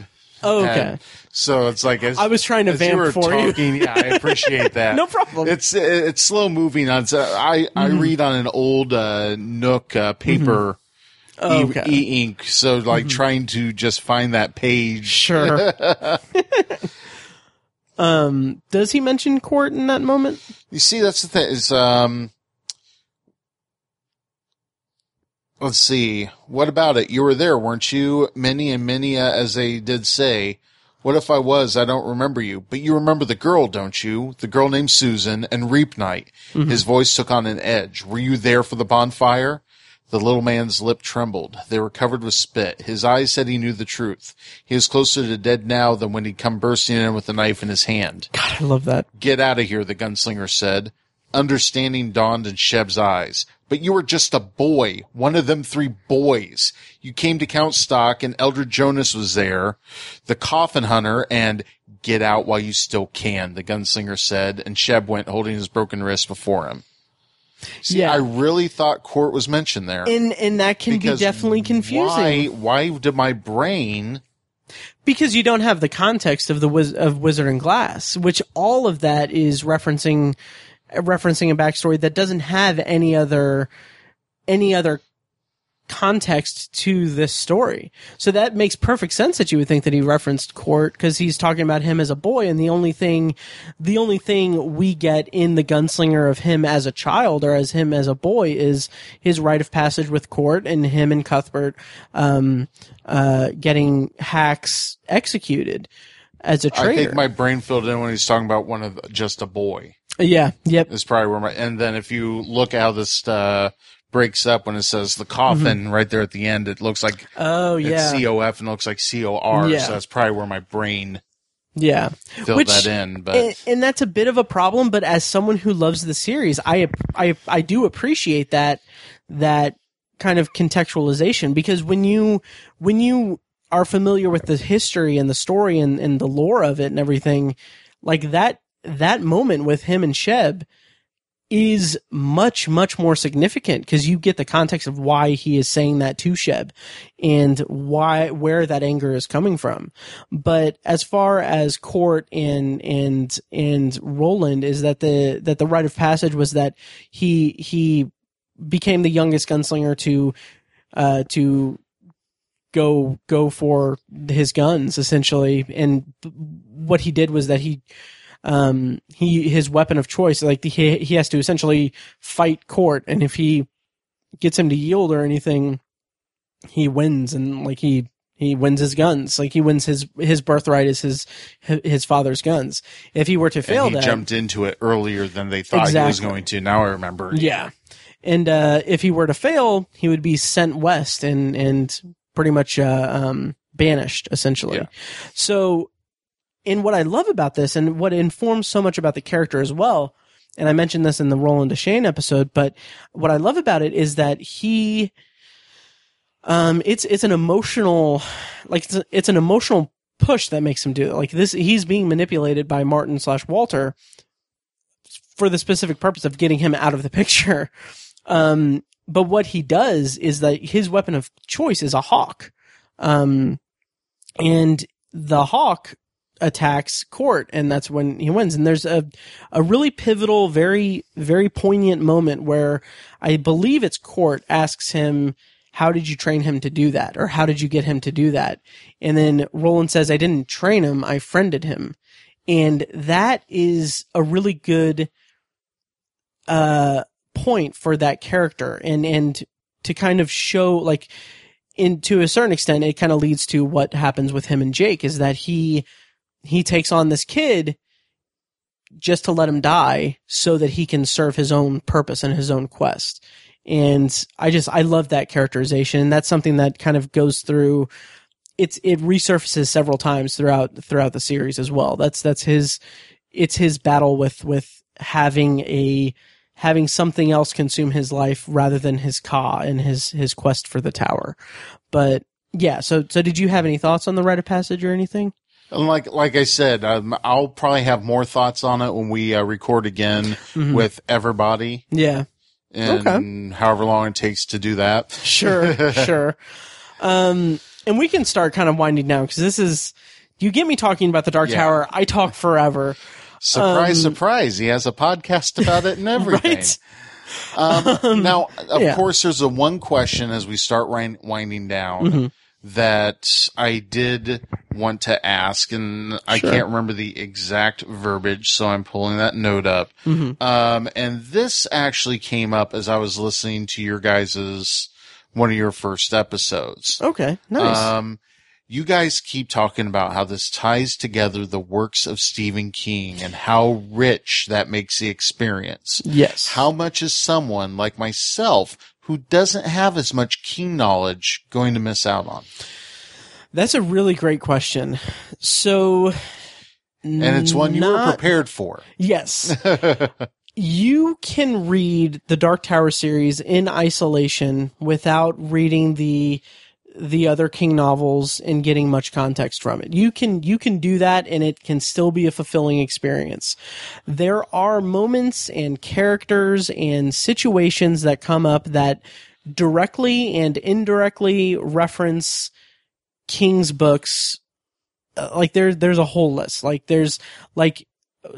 oh, okay. had- so it's like as, I was trying to vamp you for you. yeah, I appreciate that. No problem. Mm-hmm. It's it's slow moving. On so I I read on an old uh, Nook uh, paper. Oh, E- okay. Mm-hmm. E-ink, so like trying to just find that page. Sure. um, does he mention court in that moment? You see, that's the thing. Is um, let's see. What about it? You were there, weren't you? Many and many, uh, as they did say. What if I was? I don't remember you, but you remember the girl, don't you? The girl named Susan and Reap Night. His voice took on an edge. Were you there for the bonfire? The little man's lip trembled. They were covered with spit. His eyes said he knew the truth. He was closer to dead now than when he'd come bursting in with a knife in his hand. God, I love that. Get out of here, the gunslinger said. Understanding dawned in Sheb's eyes. But you were just a boy, one of them three boys. You came to count stock and Eldred Jonas was there, the coffin hunter, and get out while you still can, the gunslinger said, and Sheb went holding his broken wrist before him. See, Yeah. I really thought court was mentioned there. And and that can be definitely confusing Why, why did my brain because you don't have the context of the of Wizard and Glass, which all of that is referencing referencing a backstory that doesn't have any other any other context to this story. So that makes perfect sense that you would think that he referenced Court because he's talking about him as a boy and the only thing the only thing we get in the gunslinger of him as a child or as him as a boy is his rite of passage with Court and him and Cuthbert um uh getting Hax executed as a traitor. I think my brain filled in when he's talking about one of just a boy. yeah, yep. is probably where my and then if you look how this uh breaks up when it says the coffin mm-hmm. right there at the end it looks like Oh yeah. COF and it looks like COR Yeah. so that's probably where my brain yeah. filled Which- that in but and, and that's a bit of a problem but as someone who loves the series i i i do appreciate that that kind of contextualization because when you when you are familiar with the history and the story and, and the lore of it and everything like that that moment with him and sheb is much much more significant because you get the context of why he is saying that to Sheb and why where that anger is coming from. But as far as Court and and and Roland is that the that the rite of passage was that he he became the youngest gunslinger to uh to go go for his guns essentially and what he did was that he um he his weapon of choice like he he has to essentially fight court and if he gets him to yield or anything he wins and like he he wins his guns like he wins his his birthright is his his father's guns if he were to fail and he that jumped into it earlier than they thought he was going to now I remember yeah. And uh, if he were to fail, he would be sent west and and pretty much uh, um, banished essentially. Yeah. So, and what I love about this, and what informs so much about the character as well, and I mentioned this in the Roland Deschain episode, but what I love about it is that he, um, it's it's an emotional, like it's, a, it's an emotional push that makes him do it. Like this, he's being manipulated by Marten slash Walter for the specific purpose of getting him out of the picture. Um, but what he does is that his weapon of choice is a hawk. Um, and the hawk attacks Court, and that's when he wins. And there's a a really pivotal, very very poignant moment where I believe it's Court asks him, "How did you train him to do that?" or "How did you get him to do that?" And then Roland says, "I didn't train him. I friended him." And that is a really good uh point for that character and and to kind of show like in to a certain extent it kind of leads to what happens with him and Jake is that he he takes on this kid just to let him die so that he can serve his own purpose and his own quest. And I just I love that characterization. That's something that kind of goes through it's it resurfaces several times throughout throughout the series as well. That's that's his it's his battle with with having a having something else consume his life rather than his ka and his his quest for the tower. But yeah, so so did you have any thoughts on the rite of passage or anything? And like like I said, um, I'll probably have more thoughts on it when we uh, record again Mm-hmm. with everybody, Yeah. and however long it takes to do that. Sure, sure. Um, and we can start kind of winding down because this is you get me talking about the Dark Yeah. Tower. I talk forever. Surprise, surprise! He has a podcast about it and everything. Um, Right? Um, now, of yeah. course, there's a one question as we start wind- winding down Mm-hmm. That I did want to ask, and I can't remember the exact verbiage, so I'm pulling that note up. Mm-hmm. Um, and this actually came up as I was listening to your guys's one of your first episodes. Okay, nice. Um, you guys keep talking about how this ties together the works of Stephen King and how rich that makes the experience. yes. How much is someone like myself who doesn't have as much King knowledge going to miss out on? That's a really great question. So, And it's one you were prepared for. Yes. you can read the Dark Tower series in isolation without reading the the other King novels and getting much context from it. You can you can do that and it can still be a fulfilling experience. There are moments and characters and situations that come up that directly and indirectly reference King's books uh, like there there's a whole list. Like there's like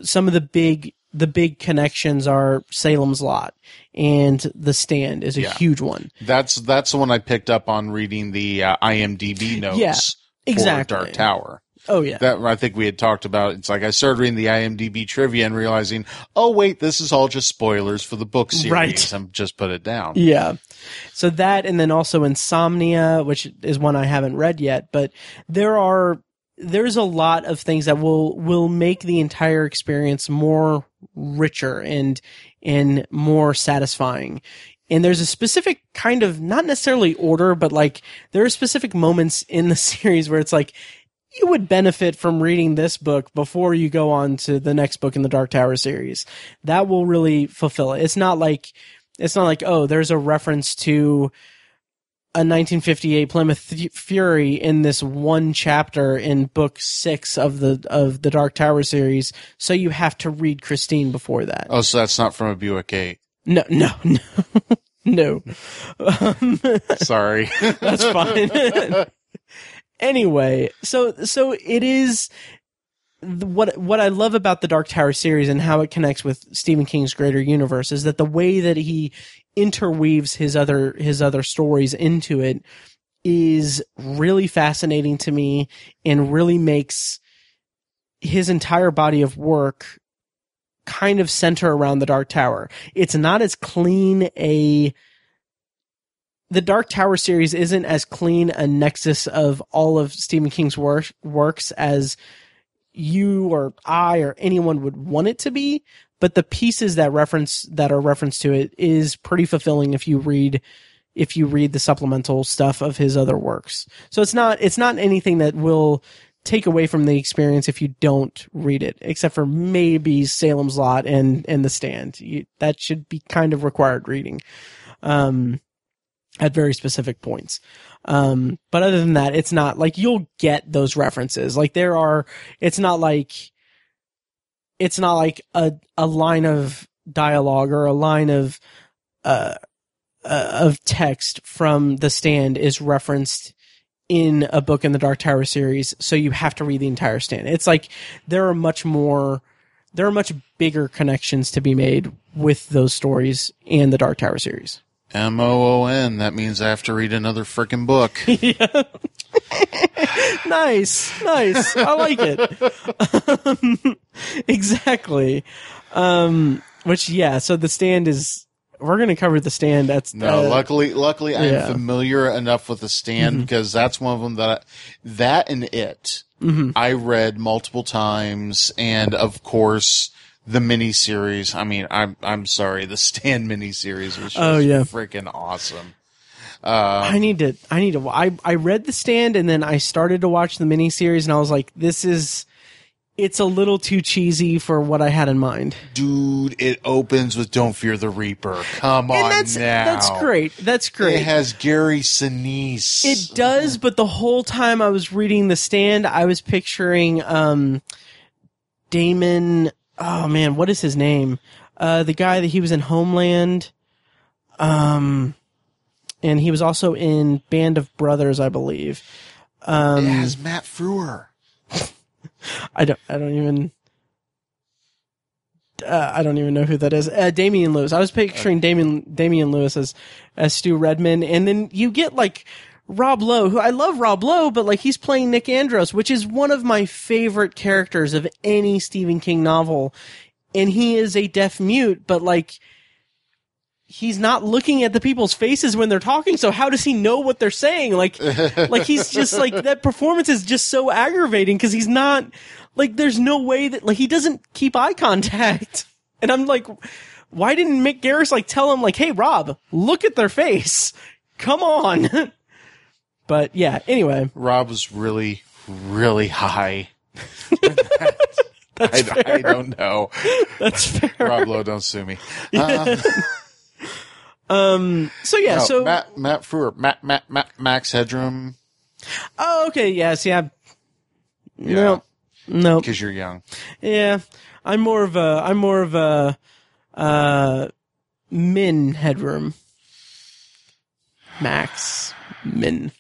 some of the big the big connections are Salem's Lot and The Stand is a Yeah. huge one. That's that's the one I picked up on reading the uh, IMDb notes. Yeah, for exactly. Dark Tower. Oh yeah. That I think we had talked about. It's like I started reading the IMDb trivia and realizing, oh wait, this is all just spoilers for the book series. Right. And just put it down. Yeah. So that and then also Insomnia, which is one I haven't read yet, but there are there's a lot of things that will will make the entire experience more richer and and more satisfying. And there's a specific kind of not necessarily order, but like there are specific moments in the series where it's like you would benefit from reading this book before you go on to the next book in the Dark Tower series. That will really fulfill it. It's not like it's not like oh, there's a reference to a 1958 Plymouth Fu- Fury in this one chapter in book six of the of the Dark Tower series, so you have to read Christine before that. Oh, so that's not from a Buick 8. No, no, no, no. Um, Sorry. that's fine. anyway, so so it is what what I love about the Dark Tower series and how it connects with Stephen King's greater universe is that the way that he interweaves his other his other stories into it is really fascinating to me and really makes his entire body of work kind of center around the Dark Tower. It's not as clean a the Dark Tower series isn't as clean a nexus of all of Stephen King's work, works as you or I or anyone would want it to be, but the pieces that reference that are referenced to it is pretty fulfilling if you read if you read the supplemental stuff of his other works. So it's not it's not anything that will take away from the experience if you don't read it, except for maybe Salem's Lot and and The Stand. You, that should be kind of required reading. Um, at very specific points. Um, but other than that, it's not like you'll get those references. Like there are, it's not like, it's not like a a line of dialogue or a line of uh, uh of text from the stand is referenced in a book in the Dark Tower series, so you have to read the entire stand. It's like there are much more there are much bigger connections to be made with those stories and the Dark Tower series. M O O N. That means I have to read another freaking book. nice, nice. I like it. Um, exactly. Um, which yeah. So the stand is. We're going to cover the stand. That's No, uh, luckily, luckily, I'm yeah. Mm-hmm. familiar enough with the stand because that's one of them that I, that and it Mm-hmm. I read multiple times, and of course the miniseries. I mean, I'm I'm sorry, the stand miniseries was just Oh, yeah. freaking awesome. I need to. I need to. I I read the stand and then I started to watch the miniseries and I was like, this is. It's a little too cheesy for what I had in mind. Dude, it opens with "Don't Fear the Reaper." Come on and that's now, that's great. That's great. It has Gary Sinise. It does, but the whole time I was reading The Stand, I was picturing um Damon oh man, what is his name? Uh the guy that he was in Homeland. Um and he was also in Band of Brothers, I believe. it has Matt Frewer. I don't I don't even uh, I don't even know who that is. Uh, Damian Lewis. I was picturing Damian Damian Lewis as as Stu Redman, and then you get like Rob Lowe, who I love Rob Lowe, but like he's playing Nick Andros, which is one of my favorite characters of any Stephen King novel, and he is a deaf mute, but like he's not looking at the people's faces when they're talking so how does he know what they're saying? Like like he's just like that performance is just so aggravating because he's not like there's no way that like he doesn't keep eye contact. And i'm like why didn't mick garris like tell him like hey rob look at their face. Come on. But yeah anyway. Rob was really, really high. I, I don't know. that's fair. Rob Lowe, don't sue me. Um, so yeah No, so Matt Matt Frewer, Matt Matt Matt Max Headroom, oh okay yes yeah Yeah. no no because you're young. Yeah, I'm more of a I'm more of a uh min headroom. Max min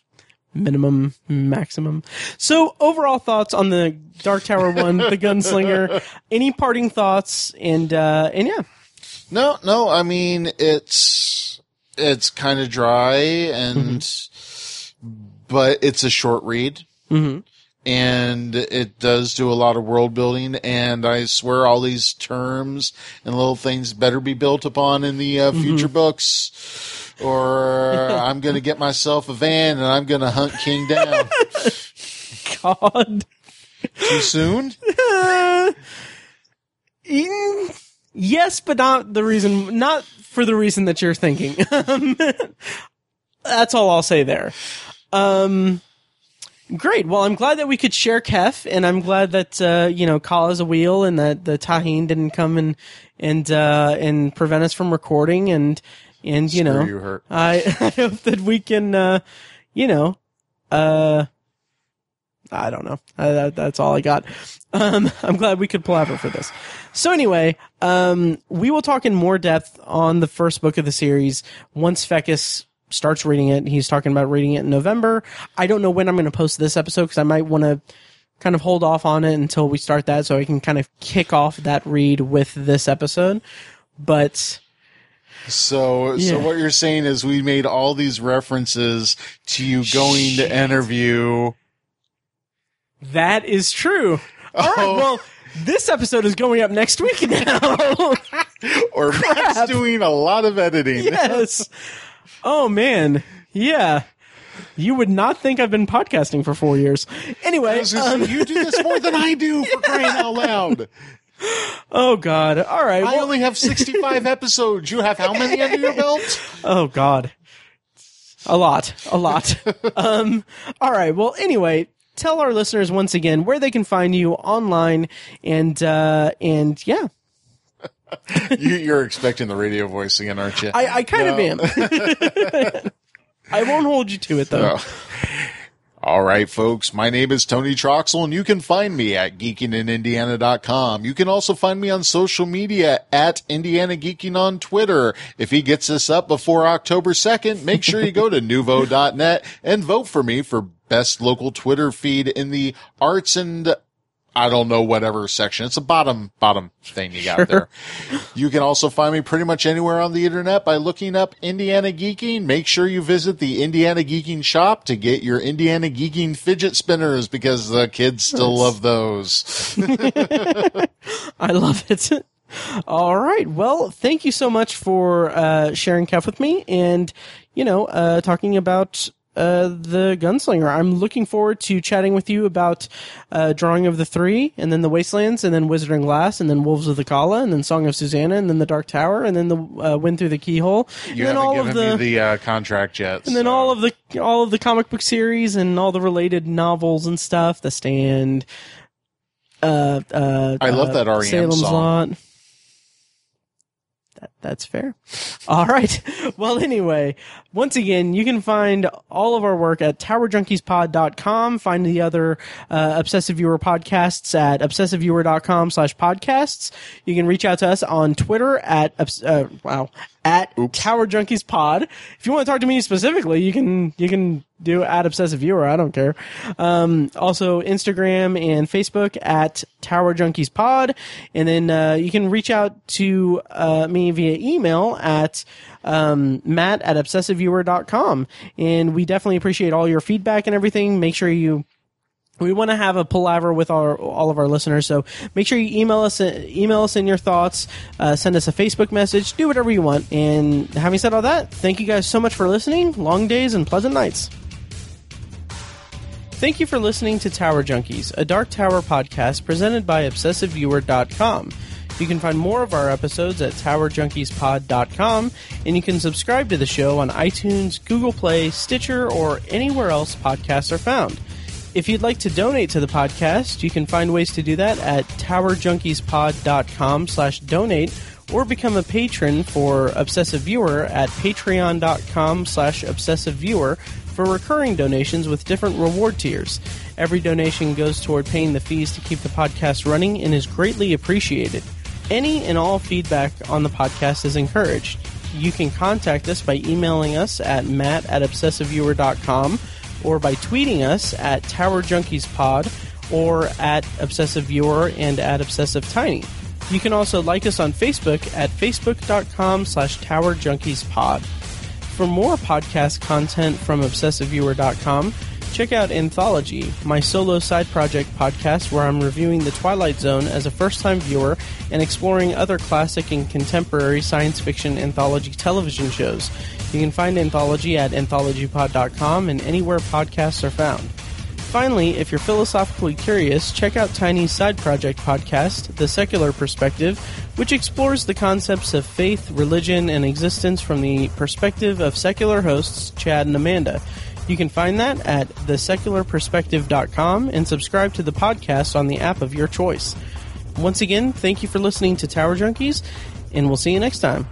minimum maximum. So overall thoughts on the Dark Tower one, the gunslinger. Any parting thoughts and uh and yeah. No, no. I mean, it's it's kind of dry, and but it's a short read, Mm-hmm. and it does do a lot of world building. And I swear, all these terms and little things better be built upon in the uh, future books, or I'm going to get myself a van and I'm going to hunt King down. God. Too soon? Yes, but not the reason not for the reason that you're thinking. Um, That's all I'll say there. Um Great. Well, I'm glad that we could share Khef, and I'm glad that uh, you know Kala is a wheel, and that the Taheen didn't come and and uh, and prevent us from recording, and and you know, you. I, I hope that we can, uh, you know, uh, I don't know. Uh, that, that's all I got. Um, I'm glad we could palaver for this. So anyway, um, we will talk in more depth on the first book of the series once Fecus starts reading it. He's talking about reading it in November. I don't know when I'm going to post this episode because I might want to kind of hold off on it until we start that so I can kind of kick off that read with this episode. But So, so what you're saying is we made all these references to you going to interview. That is true. All right. Oh. Well, this episode is going up next week now. Or Matt's doing a lot of editing. yes. Oh man. Yeah. You would not think I've been podcasting for four years. Anyway, is- you do this more than I do for crying out loud. oh god. All right. I Well, only have 65 episodes. You have how many under your belt? oh god. A lot. A lot. um. All right. Well. Anyway. Tell our listeners once again where they can find you online, and uh, and yeah, You, you're expecting the radio voice again, aren't you? I, I kind No. of am. I won't hold you to it though. No. All right, folks. My name is Tony Troxell, and you can find me at geekinginindiana.com. You can also find me on social media at Indiana Geeking on Twitter. If he gets this up before October 2nd, make sure you go to nuvo.net and vote for me for best local Twitter feed in the arts and I don't know whatever section. It's a bottom bottom thing you got there. You can also find me pretty much anywhere on the internet by looking up Indiana Geeking. Make sure you visit the Indiana Geeking shop to get your Indiana Geeking fidget spinners because the kids still love those. I love it. All right. Well, thank you so much for uh, sharing Khef with me and, you know, uh, talking about uh, the Gunslinger. I'm looking forward to chatting with you about uh, Drawing of the Three, and then the Wastelands, and then Wizarding Glass, and then Wolves of the Calla, and then Song of Susanna, and then the Dark Tower, and then the uh, Wind Through the Keyhole. You and then haven't all given of the, me the uh, contract yet. and then so- all of the all of the comic book series and all the related novels and stuff. The Stand. Uh, uh, I love uh, that REM Salem's song. Lot. That, that's fair. All right. Well, anyway, once again, you can find all of our work at towerjunkiespod.com. Find the other uh, Obsessive Viewer podcasts at obsessiveviewer.com slash podcasts. You can reach out to us on Twitter at, uh, wow, at Tower Junkies Pod. If you want to talk to me specifically, you can, you can do at Obsessive Viewer. I don't care. Um, also Instagram and Facebook at Tower Junkies Pod. And then, uh, you can reach out to, uh, me via email at, um, matt at obsessiveviewer.com. And we definitely appreciate all your feedback and everything. Make sure you, we want to have a palaver with our all of our listeners. So make sure you email us email us in your thoughts, uh, send us a Facebook message, do whatever you want. And having said all that, thank you guys so much for listening. Long days and pleasant nights. Thank you for listening to Tower Junkies, a Dark Tower podcast presented by ObsessiveViewer.com. You can find more of our episodes at TowerJunkiesPod.com, and you can subscribe to the show on iTunes, Google Play, Stitcher, or anywhere else podcasts are found. If you'd like to donate to the podcast, you can find ways to do that at TowerJunkiesPod.com slash donate, or become a patron for Obsessive Viewer at Patreon.com slash Obsessive Viewer for recurring donations with different reward tiers. Every donation goes toward paying the fees to keep the podcast running and is greatly appreciated. Any and all feedback on the podcast is encouraged. You can contact us by emailing us at matt at obsessiveviewer.com or by tweeting us at TowerJunkiesPod or at ObsessiveViewer and at ObsessiveTiny. You can also like us on Facebook at facebook.com slash towerjunkiespod. For more podcast content from obsessiveviewer.com, check out Anthology, my solo side project podcast where I'm reviewing The Twilight Zone as a first time viewer and exploring other classic and contemporary science fiction anthology television shows. You can find Anthology at anthologypod.com and anywhere podcasts are found. Finally, if you're philosophically curious, check out Tiny's side project podcast, The Secular Perspective, which explores the concepts of faith, religion, and existence from the perspective of secular hosts Chad and Amanda. You can find that at thesecularperspective.com and subscribe to the podcast on the app of your choice. Once again, thank you for listening to Tower Junkies, and we'll see you next time.